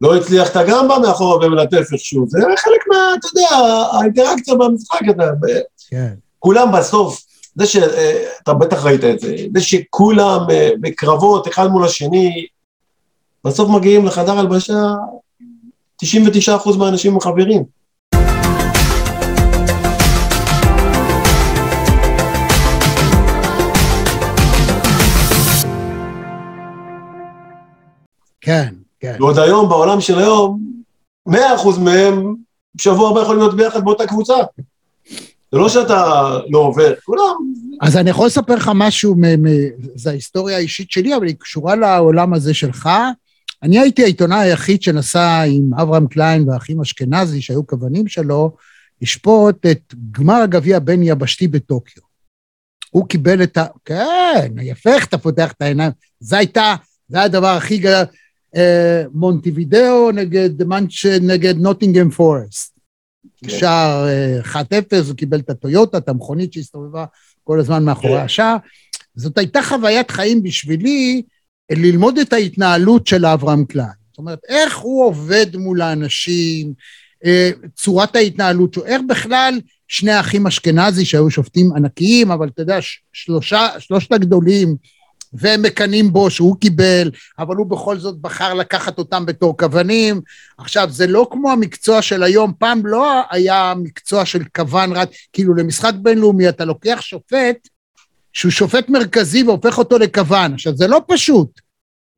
[SPEAKER 2] לא הצליח, אתה גם בא מאחורה ומלטף איכשהו. זה חלק מה, אתה יודע, האינטראקציה במשחק. אתה,
[SPEAKER 1] כן.
[SPEAKER 2] כולם בסוף, זה ש... אה, בטח ראית את זה, זה שכולם בקרבות, אחד מול השני, בסוף מגיעים לחדר הלבשה, 99% מהאנשים הם חברים.
[SPEAKER 1] כן, כן.
[SPEAKER 2] ועוד היום, בעולם של היום, 100% מהם, בשבוע הבא יכולים להיות ביחד באותה קבוצה. זה לא שאתה לא עובר, כולם.
[SPEAKER 1] אז אני יכול לספר לך משהו, מ- מ- זו ההיסטוריה האישית שלי, אבל היא קשורה לעולם הזה שלך. אני הייתי העיתונאי היחיד שנסע עם אברהם קליין והאחים אשכנזי, שהיו כוונים שלו, לשפוט את גמר הגביע הבין-יבשתי בטוקיו. הוא קיבל את ה... כן, יפה איך אתה פותח את העיניים. זה הייתה, זה היה הדבר הכי גדול. אה, מונטיבידאו נגד מנצ' נגד נוטינגהם פורסט.
[SPEAKER 2] כן.
[SPEAKER 1] שער אה, 1-0, הוא קיבל את הטויוטה, את המכונית שהסתובבה כל הזמן מאחורי
[SPEAKER 2] כן.
[SPEAKER 1] השער. זאת הייתה חוויית חיים בשבילי ללמוד את ההתנהלות של אברהם קליין. זאת אומרת, איך הוא עובד מול האנשים, אה, צורת ההתנהלות שלו, איך בכלל שני האחים אשכנזי שהיו שופטים ענקיים, אבל אתה יודע, שלושה, שלושת הגדולים, והם מקנאים בו שהוא קיבל, אבל הוא בכל זאת בחר לקחת אותם בתור כוונים. עכשיו, זה לא כמו המקצוע של היום, פעם לא היה מקצוע של כוון רק, כאילו למשחק בינלאומי אתה לוקח שופט שהוא שופט מרכזי והופך אותו לכוון. עכשיו, זה לא פשוט,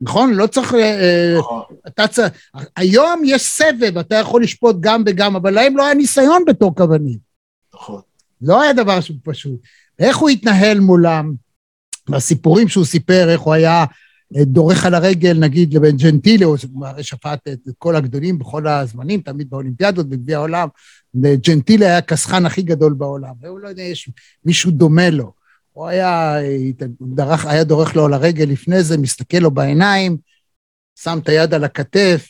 [SPEAKER 1] נכון? לא צריך... אה, אתה צריך... היום יש סבב, אתה יכול לשפוט גם וגם, אבל להם לא היה ניסיון בתור כוונים.
[SPEAKER 2] נכון.
[SPEAKER 1] לא היה דבר שהוא פשוט. איך הוא התנהל מולם, והסיפורים שהוא סיפר, איך הוא היה אה, דורך על הרגל, נגיד, לבין ג'נטילה, הוא הרי שפט את כל הגדולים בכל הזמנים, תמיד באולימפיאדות, בגביע העולם. ג'נטילה היה הכסחן הכי גדול בעולם, והוא לא יודע, יש מישהו דומה לו. הוא היה, אה, דרך, היה דורך לו על הרגל לפני זה, מסתכל לו בעיניים, שם את היד על הכתף,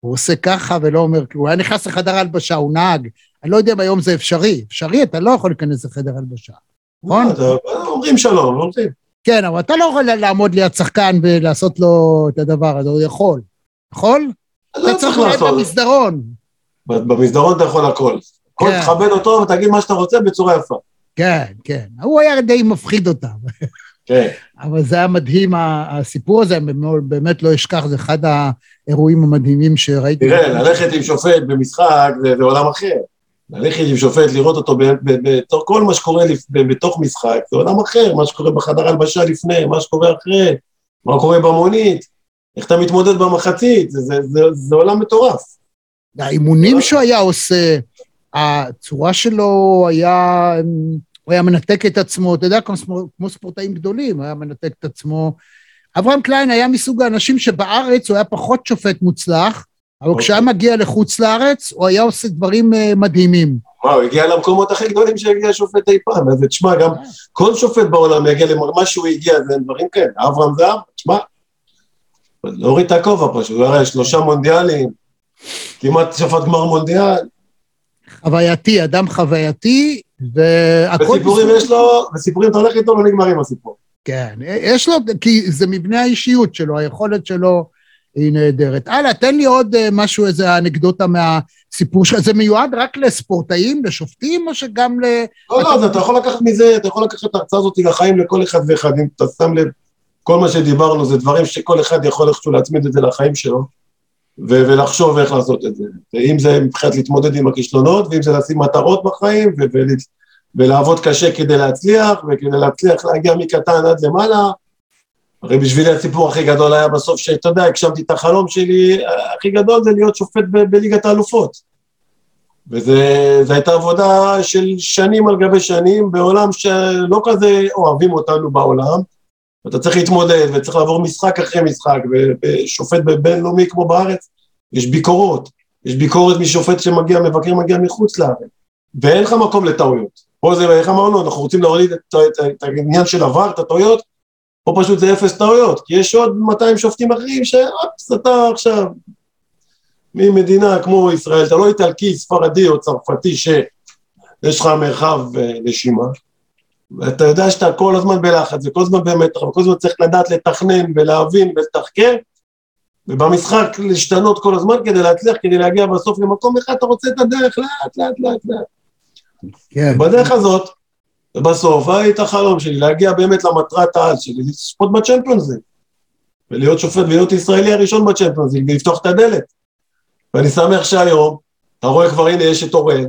[SPEAKER 1] הוא עושה ככה ולא אומר, הוא היה נכנס לחדר הלבשה, הוא נהג. אני לא יודע אם היום זה אפשרי. אפשרי, אתה לא יכול להיכנס לחדר הלבשה. נכון?
[SPEAKER 2] אתה- אומרים שלום, לא רוצים.
[SPEAKER 1] כן, אבל אתה לא יכול לעמוד ליד שחקן ולעשות לו את הדבר הזה, הוא יכול. יכול?
[SPEAKER 2] לא
[SPEAKER 1] אתה צריך
[SPEAKER 2] צריך
[SPEAKER 1] להיות
[SPEAKER 2] לעשות.
[SPEAKER 1] במסדרון.
[SPEAKER 2] במסדרון אתה יכול הכל. הכל
[SPEAKER 1] כן.
[SPEAKER 2] תכבד אותו ותגיד מה שאתה רוצה בצורה יפה.
[SPEAKER 1] כן, כן. הוא היה די מפחיד אותם.
[SPEAKER 2] כן.
[SPEAKER 1] אבל זה היה מדהים, הסיפור הזה, באמת לא אשכח, זה אחד האירועים המדהימים שראיתי.
[SPEAKER 2] תראה, ללכת עם שופט במשחק זה, זה עולם אחר. ללכת עם שופט, לראות אותו בתוך כל מה שקורה בתוך משחק, זה עולם אחר, מה שקורה בחדר הלבשה לפני, מה שקורה אחרי, מה קורה במונית, איך אתה מתמודד במחצית, זה, זה, זה, זה עולם מטורף.
[SPEAKER 1] האימונים שהוא היה עושה, הצורה שלו היה, הוא היה מנתק את עצמו, אתה יודע, כמו, ספור- כמו ספורטאים גדולים, הוא היה מנתק את עצמו. אברהם קליין היה מסוג האנשים שבארץ הוא היה פחות שופט מוצלח, אבל
[SPEAKER 2] אוקיי.
[SPEAKER 1] כשהיה מגיע לחוץ לארץ, הוא היה עושה דברים אה, מדהימים.
[SPEAKER 2] מה, הוא הגיע למקומות הכי גדולים שהגיע שופט אי פעם, אז תשמע, גם כל שופט בעולם יגיע למה שהוא הגיע, זה דברים כאלה. אברהם זהב, תשמע, להוריד את הכובע פשוט, הרי שלושה מונדיאלים, כמעט שפט גמר מונדיאל,
[SPEAKER 1] חווייתי, אדם חווייתי, והכל...
[SPEAKER 2] וסיפורים יש לו, וסיפורים אתה הולך איתו לא נגמרים הסיפור.
[SPEAKER 1] כן, יש לו, כי זה מבנה האישיות שלו, היכולת שלו היא נהדרת. הלאה, תן לי עוד אה, משהו, איזה אנקדוטה מהסיפור שלך. זה מיועד רק לספורטאים, לשופטים, או שגם ל...
[SPEAKER 2] לא, לא, אתה יכול לקחת מזה, אתה יכול לקחת את ההרצאה הזאת לחיים לכל אחד ואחד, אם אתה שם לב, כל מה שדיברנו זה דברים שכל אחד יכול איכשהו להצמיד את זה לחיים שלו, ו- ולחשוב איך לעשות את זה. אם זה מבחינת להתמודד עם הכישלונות, ואם זה לשים מטרות בחיים, ו- ול- ולעבוד קשה כדי להצליח, וכדי להצליח להגיע מקטן עד למעלה. הרי בשבילי הסיפור הכי גדול היה בסוף, שאתה יודע, הגשמתי את החלום שלי, הכי גדול זה להיות שופט ב- בליגת האלופות. וזו הייתה עבודה של שנים על גבי שנים, בעולם שלא כזה אוהבים אותנו בעולם. אתה צריך להתמודד וצריך לעבור משחק אחרי משחק, ושופט בינלאומי כמו בארץ, יש ביקורות. יש ביקורת משופט שמגיע, מבקר מגיע מחוץ לארץ. ואין לך מקום לטעויות. פה זה, איך אמרנו, אנחנו רוצים להוריד את, את, את העניין של עבר, את הטעויות, פה פשוט זה אפס טעויות, כי יש עוד 200 שופטים אחרים שאופס, אתה עכשיו ממדינה כמו ישראל, אתה לא איטלקי, ספרדי או צרפתי שיש לך מרחב אה, נשימה, ואתה יודע שאתה כל הזמן בלחץ וכל הזמן במתח, וכל הזמן צריך לדעת לתכנן ולהבין ולתחקר, ובמשחק להשתנות כל הזמן כדי להצליח, כדי להגיע בסוף למקום אחד, אתה רוצה את הדרך לאט, לאט, לאט, לאט.
[SPEAKER 1] כן.
[SPEAKER 2] בדרך הזאת, לי את החלום שלי, להגיע באמת למטרת העל שלי, לצפות בצ'מפיונס ליג, ולהיות שופט ולהיות ישראלי הראשון בצ'מפיונס ליג, ולפתוח את הדלת. ואני שמח שהיום, אתה רואה כבר, הנה יש את אורן,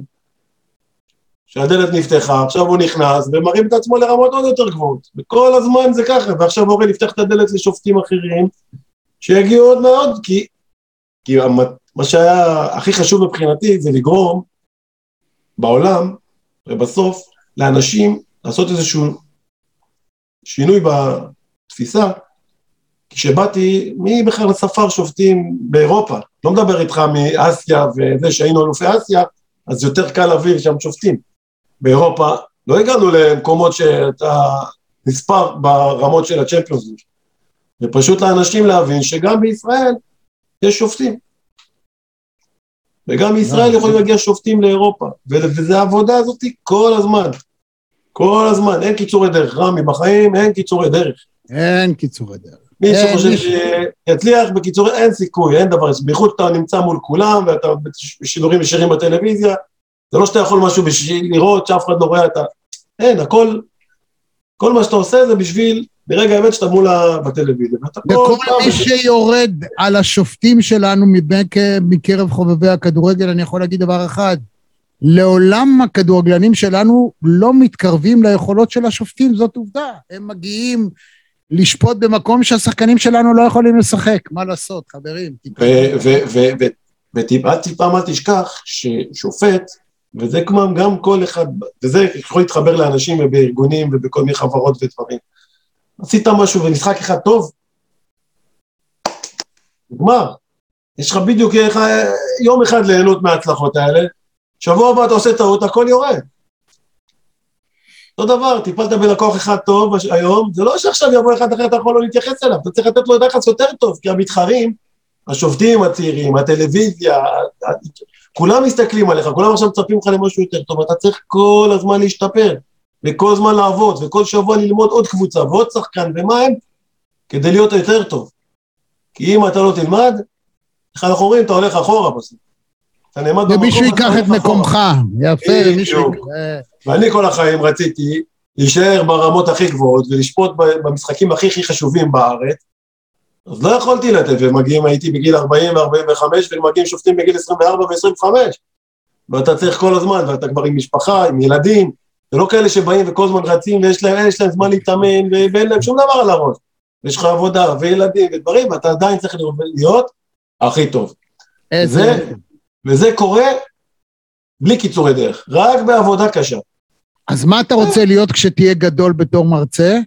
[SPEAKER 2] שהדלת נפתחה, עכשיו הוא נכנס ומרים את עצמו לרמות עוד יותר גבוהות. וכל הזמן זה ככה, ועכשיו אורן יפתח את הדלת לשופטים אחרים, שיגיעו עוד מאוד, כי, כי המת- מה שהיה הכי חשוב מבחינתי זה לגרום בעולם, ובסוף, לאנשים לעשות איזשהו שינוי בתפיסה. כשבאתי, מי בכלל ספר שופטים באירופה? לא מדבר איתך מאסיה וזה שהיינו אלופי אסיה, אז יותר קל להביא שם שופטים. באירופה לא הגענו למקומות שאתה נספר ברמות של הצ'מפיונס ליג. ופשוט לאנשים להבין שגם בישראל יש שופטים. וגם מישראל יכולים להגיע שופטים לאירופה, וזה העבודה הזאת כל הזמן. כל הזמן, אין קיצורי דרך, רמי, בחיים אין קיצורי דרך.
[SPEAKER 1] אין קיצורי דרך.
[SPEAKER 2] מי שחושב שיצליח, בקיצורי, אין סיכוי, אין דבר. בייחוד שאתה נמצא מול כולם, ואתה בשידורים ישירים בטלוויזיה, זה לא שאתה יכול משהו בשביל לראות שאף אחד לא רואה אתה... אין, הכל, כל מה שאתה עושה זה בשביל, ברגע האמת שאתה מול ה... בטלוויזיה.
[SPEAKER 1] וכל. מי שיורד על השופטים שלנו מבק- מקרב חובבי הכדורגל, אני יכול להגיד דבר אחד, לעולם הכדורגלנים שלנו לא מתקרבים ליכולות של השופטים, זאת עובדה. הם מגיעים לשפוט במקום שהשחקנים שלנו לא יכולים לשחק. מה לעשות, חברים?
[SPEAKER 2] וטיפה טיפה מה תשכח ששופט, וזה כמו גם כל אחד, וזה יכול להתחבר לאנשים ובארגונים ובכל מיני חברות ודברים. עשית משהו במשחק אחד טוב, נגמר. יש לך בדיוק יהיה לך יום אחד ליהנות מההצלחות האלה, שבוע הבא אתה עושה טעות, הכל יורד. אותו דבר, טיפלת בלקוח אחד טוב היום, זה לא שעכשיו יבוא אחד אחר אתה יכול לא להתייחס אליו, אתה צריך לתת לו יחס יותר טוב, כי המתחרים, השופטים הצעירים, הטלוויזיה, כולם מסתכלים עליך, כולם עכשיו מצפים לך למשהו יותר טוב, אתה צריך כל הזמן להשתפר, וכל הזמן לעבוד, וכל שבוע ללמוד עוד קבוצה ועוד שחקן, ומה הם? כדי להיות יותר טוב. כי אם אתה לא תלמד, איך אנחנו אומרים, אתה הולך אחורה בסוף. אתה נעמד במקום...
[SPEAKER 1] ומישהו ייקח את. מקומך. יפה. ומישהו... אה,
[SPEAKER 2] ואני כל החיים רציתי להישאר ברמות הכי גבוהות ולשפוט במשחקים הכי הכי חשובים בארץ, אז לא יכולתי לתת, ומגיעים, הייתי בגיל 40 ו-45, ומגיעים שופטים בגיל 24 ו-25. ואתה צריך כל הזמן, ואתה כבר עם משפחה, עם ילדים, זה לא כאלה שבאים וכל הזמן רצים, ויש להם, יש להם זמן להתאמן, ואין להם שום דבר על הראש. יש לך עבודה וילדים ודברים, ואתה עדיין צריך להיות הכי טוב. זה, וזה קורה בלי קיצורי דרך, רק בעבודה קשה.
[SPEAKER 1] אז מה אתה רוצה להיות כשתהיה גדול בתור מרצה?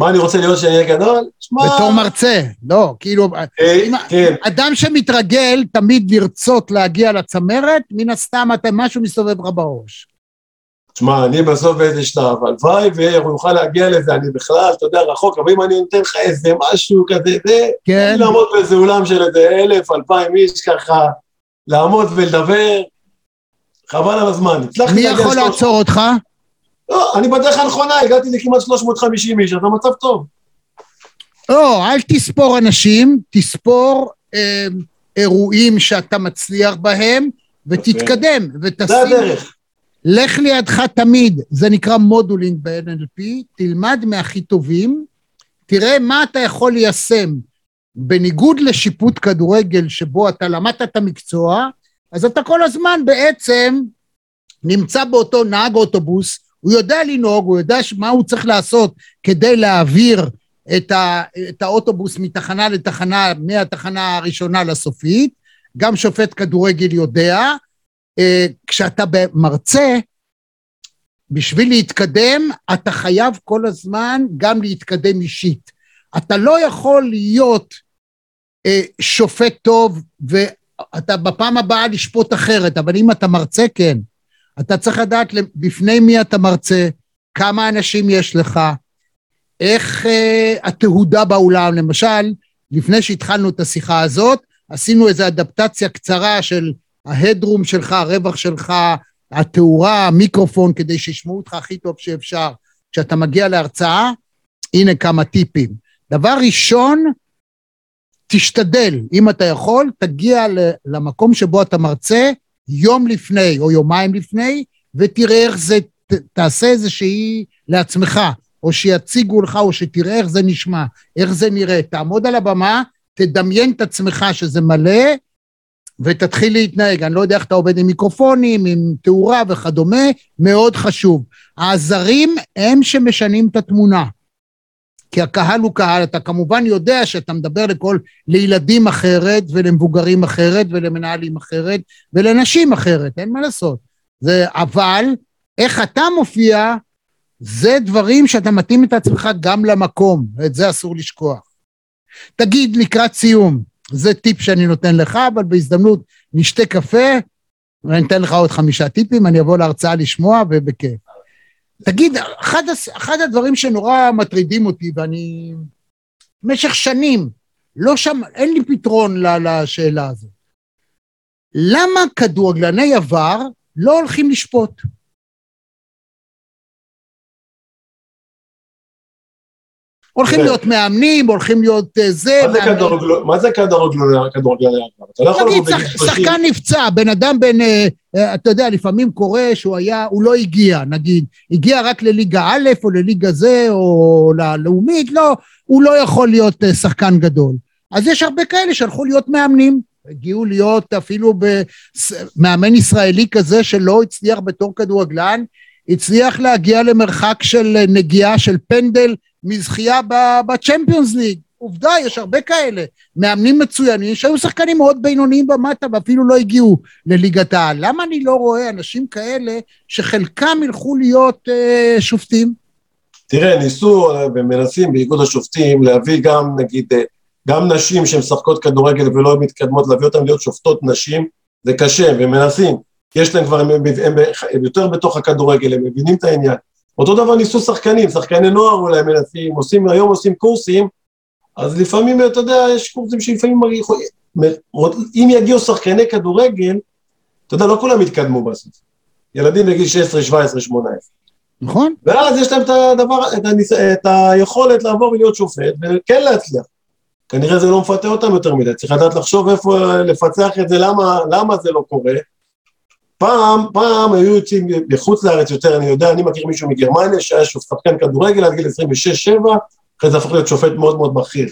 [SPEAKER 2] מה אני רוצה להיות שאני אהיה גדול? שמע,
[SPEAKER 1] בתור מרצה, לא, כאילו,
[SPEAKER 2] אה, כן,
[SPEAKER 1] אדם שמתרגל תמיד לרצות להגיע לצמרת, מן הסתם אתה, משהו מסתובב לך בראש.
[SPEAKER 2] שמע, אני בסוף באיזה שלב, הלוואי והוא יוכל להגיע לזה, אני בכלל, אתה יודע, רחוק, אבל אם אני נותן לך איזה משהו כזה, זה,
[SPEAKER 1] כן?
[SPEAKER 2] לעמוד באיזה אולם של איזה אלף, אלפיים איש ככה, לעמוד ולדבר, חבל על הזמן.
[SPEAKER 1] מי יכול לעצור אותך?
[SPEAKER 2] לא, אני בדרך הנכונה, הגעתי לכמעט 350 איש, אז המצב טוב.
[SPEAKER 1] לא, אל תספור אנשים, תספור אה, אירועים שאתה מצליח בהם, ותתקדם,
[SPEAKER 2] זה
[SPEAKER 1] ותשים,
[SPEAKER 2] הדרך.
[SPEAKER 1] לך לידך תמיד, זה נקרא מודולינג ב-NLP, תלמד מהכי טובים, תראה מה אתה יכול ליישם. בניגוד לשיפוט כדורגל שבו אתה למדת את המקצוע, אז אתה כל הזמן בעצם נמצא באותו נהג אוטובוס, הוא יודע לנהוג, הוא יודע מה הוא צריך לעשות כדי להעביר את, ה, את האוטובוס מתחנה לתחנה, מהתחנה הראשונה לסופית, גם שופט כדורגל יודע, אה, כשאתה מרצה, בשביל להתקדם, אתה חייב כל הזמן גם להתקדם אישית. אתה לא יכול להיות אה, שופט טוב ואתה בפעם הבאה לשפוט אחרת, אבל אם אתה מרצה, כן. אתה צריך לדעת בפני מי אתה מרצה, כמה אנשים יש לך, איך אה, התהודה באולם. למשל, לפני שהתחלנו את השיחה הזאת, עשינו איזו אדפטציה קצרה של ההדרום שלך, הרווח שלך, התאורה, המיקרופון, כדי שישמעו אותך הכי טוב שאפשר. כשאתה מגיע להרצאה, הנה כמה טיפים. דבר ראשון, תשתדל, אם אתה יכול, תגיע למקום שבו אתה מרצה יום לפני או יומיים לפני, ותראה איך זה, ת, תעשה איזושהי לעצמך, או שיציגו לך, או שתראה איך זה נשמע, איך זה נראה. תעמוד על הבמה, תדמיין את עצמך שזה מלא, ותתחיל להתנהג. אני לא יודע איך אתה עובד עם מיקרופונים, עם תאורה וכדומה, מאוד חשוב. העזרים הם שמשנים את התמונה. כי הקהל הוא קהל, אתה כמובן יודע שאתה מדבר לכל, לילדים אחרת, ולמבוגרים אחרת, ולמנהלים אחרת, ולנשים אחרת, אין מה לעשות. זה, אבל, איך אתה מופיע, זה דברים שאתה מתאים את עצמך גם למקום, ואת זה אסור לשכוח. תגיד לקראת סיום, זה טיפ שאני נותן לך, אבל בהזדמנות נשתה קפה, ואני אתן לך עוד חמישה טיפים, אני אבוא להרצאה לשמוע, ובכיף. תגיד, אחד, אחד הדברים שנורא מטרידים אותי, ואני במשך שנים, לא שם, אין לי פתרון לשאלה הזאת. למה כדורגלני עבר לא הולכים לשפוט? הולכים. להיות מאמנים, הולכים להיות אה, זה,
[SPEAKER 2] מה זה כדורגלני עבר? אתה לא יכול
[SPEAKER 1] נגיד,
[SPEAKER 2] לבוא בגיל
[SPEAKER 1] שח-
[SPEAKER 2] 30.
[SPEAKER 1] שחקן נפצע, בן אדם בן, אה, אה, אתה יודע, לפעמים קורה שהוא היה, הוא לא הגיע, נגיד, הגיע רק לליגה א' או לליגה זה, או ללאומית, לא, הוא לא יכול להיות שחקן גדול. אז יש הרבה כאלה שהלכו להיות מאמנים, הגיעו להיות אפילו במאמן ישראלי כזה שלא הצליח בתור כדורגלן, הצליח להגיע למרחק של נגיעה של פנדל מזכייה בצ'מפיונס ליג. עובדה, יש הרבה כאלה. מאמנים מצוינים שהיו שחקנים מאוד בינוניים במטה ואפילו לא הגיעו לליגת העל. למה אני לא רואה אנשים כאלה שחלקם ילכו להיות אה, שופטים?
[SPEAKER 2] תראה, ניסו אה, ומנסים באיגוד השופטים להביא גם, נגיד, אה, גם נשים שמשחקות כדורגל ולא מתקדמות, להביא אותן להיות שופטות נשים, זה קשה, והם מנסים. כי יש להם כבר, הם, הם, הם, הם יותר בתוך הכדורגל, הם מבינים את העניין. אותו דבר ניסו שחקנים, שחקני נוער אולי מנסים, עושים, היום עושים קורסים, אז לפעמים, אתה יודע, יש קורסים שלפעמים, יכולים- אם יגיעו שחקני כדורגל, אתה יודע, לא כולם יתקדמו בסוף. ילדים בגיל 16, 17, 18.
[SPEAKER 1] נכון?
[SPEAKER 2] ואז יש להם את הדבר, את, הניס... את היכולת לעבור ולהיות שופט, וכן להצליח. כנראה זה לא מפתה אותם יותר מדי, צריך לדעת לחשוב איפה לפצח את זה, למה, למה זה לא קורה, פעם, פעם היו יוצאים בחוץ לארץ יותר, אני יודע, אני מכיר מישהו מגרמניה שהיה שחקן כדורגל עד גיל 26-7, אחרי זה הפך להיות שופט מאוד מאוד בכיר.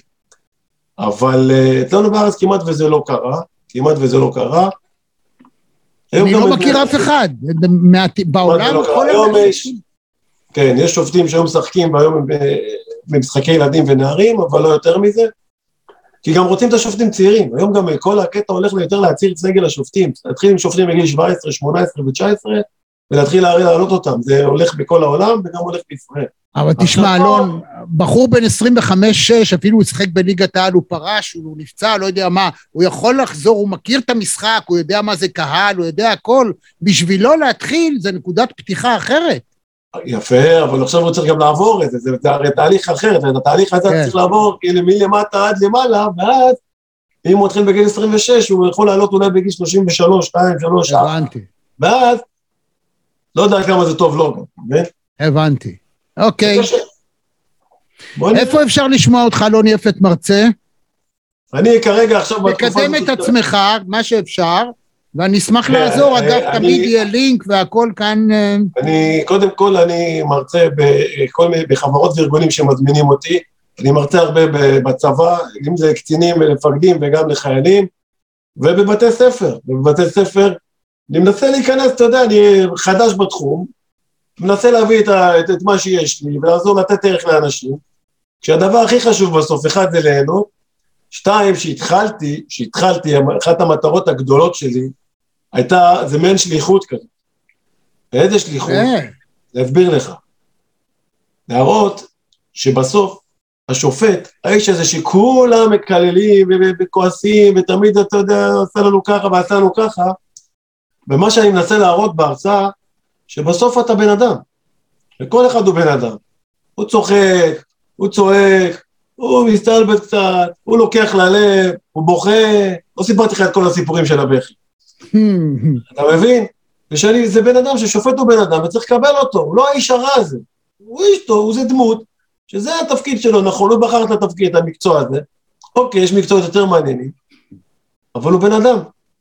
[SPEAKER 2] אבל אה, אצלנו בארץ כמעט וזה לא קרה, כמעט וזה לא קרה.
[SPEAKER 1] אני לא מכיר אף אחד. בעולם,
[SPEAKER 2] לא.
[SPEAKER 1] כל
[SPEAKER 2] יש- כן, יש שופטים שהיו משחקים והיום הם במשחקי ילדים ונערים, אבל לא יותר מזה. כי גם רוצים את השופטים צעירים. היום גם כל הקטע הולך יותר להצעיר את סגל השופטים. להתחיל עם שופטים בגיל 17, 18 ו-19, ולהתחיל להעלות אותם. זה הולך בכל העולם וגם הולך בישראל.
[SPEAKER 1] אבל תשמע, אלון, בחור בן 25-6, אפילו הוא שיחק בליגת העל, הוא פרש, הוא נפצע, לא יודע מה, הוא יכול לחזור, הוא מכיר את המשחק, הוא יודע מה זה קהל, הוא יודע הכל. בשבילו להתחיל זה נקודת פתיחה אחרת.
[SPEAKER 2] יפה, אבל עכשיו הוא צריך גם לעבור את זה, זה, זה הרי תהליך אחר, ואת התהליך הזה
[SPEAKER 1] כן.
[SPEAKER 2] צריך לעבור כאילו מלמטה עד למעלה, ואז אם הוא מתחיל בגיל 26, הוא יכול לעלות אולי בגיל 33, 2, 3, 4,
[SPEAKER 1] הבנתי,
[SPEAKER 2] ואז, לא יודע כמה זה טוב לו גם, אתה מבין?
[SPEAKER 1] הבנתי. אוקיי. איפה אפשר לשמוע אותך, אלון יפת מרצה?
[SPEAKER 2] אני כרגע עכשיו
[SPEAKER 1] תקדם את עצמך, מה שאפשר, ואני אשמח
[SPEAKER 2] כן,
[SPEAKER 1] לעזור, אגב, תמיד יהיה לינק והכל כאן... אה,
[SPEAKER 2] אני, קודם כל אני מרצה בכל מיני, בחברות וארגונים שמזמינים אותי, אני מרצה הרבה בצבא, אם זה קצינים ולמפקדים וגם לחיילים, ובבתי ספר, ובבתי ספר, אני מנסה להיכנס, אתה יודע, אני חדש בתחום, מנסה להביא את, ה, את, את מה שיש לי ולעזור לתת ערך לאנשים, כשהדבר הכי חשוב בסוף, אחד זה ליהנות, שתיים, שהתחלתי, שהתחלתי, אחת המטרות הגדולות שלי, הייתה, זה מעין שליחות כזאת. ואיזה שליחות?
[SPEAKER 1] אה,
[SPEAKER 2] להסביר לך. להראות שבסוף השופט, האיש הזה שכולם מקללים וכועסים, ותמיד, אתה יודע, עשה לנו ככה ועשה לנו ככה, ומה שאני מנסה להראות בהרצאה, שבסוף אתה בן אדם, וכל אחד הוא בן אדם. הוא צוחק, הוא צועק, הוא מסתלבט קצת, הוא לוקח ללב, הוא בוכה, לא סיפרתי לך את כל הסיפורים של הבכי. אתה מבין? ושאני, זה בן אדם ששופט הוא בן אדם וצריך לקבל אותו, הוא לא האיש הרע הזה. הוא איש טוב, הוא זה דמות, שזה התפקיד שלו, נכון, הוא בחר את התפקיד, את המקצוע הזה. אוקיי, יש מקצועות יותר מעניינים, אבל הוא בן אדם,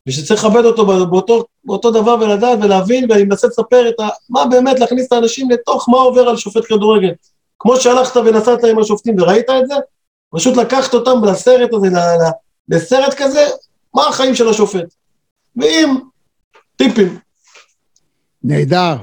[SPEAKER 2] ושצריך לכבד אותו באותו, באותו דבר ולדעת ולהבין, ואני מנסה לספר את ה... מה באמת להכניס את האנשים לתוך מה עובר על שופט כדורגל. כמו שהלכת ונסעת עם השופטים וראית את זה, פשוט לקחת אותם לסרט הזה, לסרט כזה, מה החיים של השופט. ועם טיפים.
[SPEAKER 1] נהדר.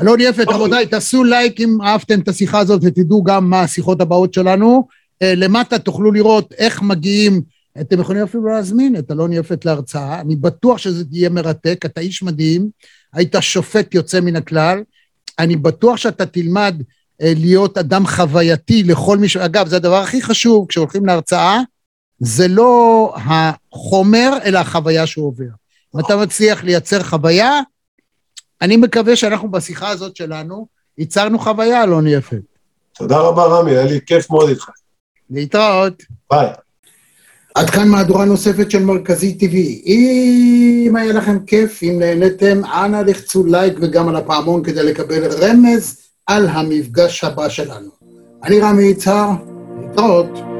[SPEAKER 1] אלון יפת,
[SPEAKER 2] אוקיי.
[SPEAKER 1] רבותיי, תעשו לייק אם אהבתם את השיחה הזאת ותדעו גם מה השיחות הבאות שלנו. אה, למטה תוכלו לראות איך מגיעים, אתם יכולים אפילו להזמין את אלון יפת להרצאה, אני בטוח שזה יהיה מרתק, אתה איש מדהים, היית שופט יוצא מן הכלל, אני בטוח שאתה תלמד אה, להיות אדם חווייתי לכל מי ש... אגב, זה הדבר הכי חשוב כשהולכים להרצאה, זה לא החומר, אלא החוויה שהוא עובר. אם אתה מצליח לייצר חוויה, אני מקווה שאנחנו בשיחה הזאת שלנו, ייצרנו חוויה, אלון יפת.
[SPEAKER 2] תודה רבה, רמי, היה לי כיף מאוד איתך.
[SPEAKER 1] להתראות.
[SPEAKER 2] ביי.
[SPEAKER 1] עד כאן מהדורה נוספת של מרכזי TV. אם היה לכם כיף, אם נהניתם, אנא לחצו לייק וגם על הפעמון כדי לקבל רמז על המפגש הבא שלנו. אני רמי יצהר, להתראות.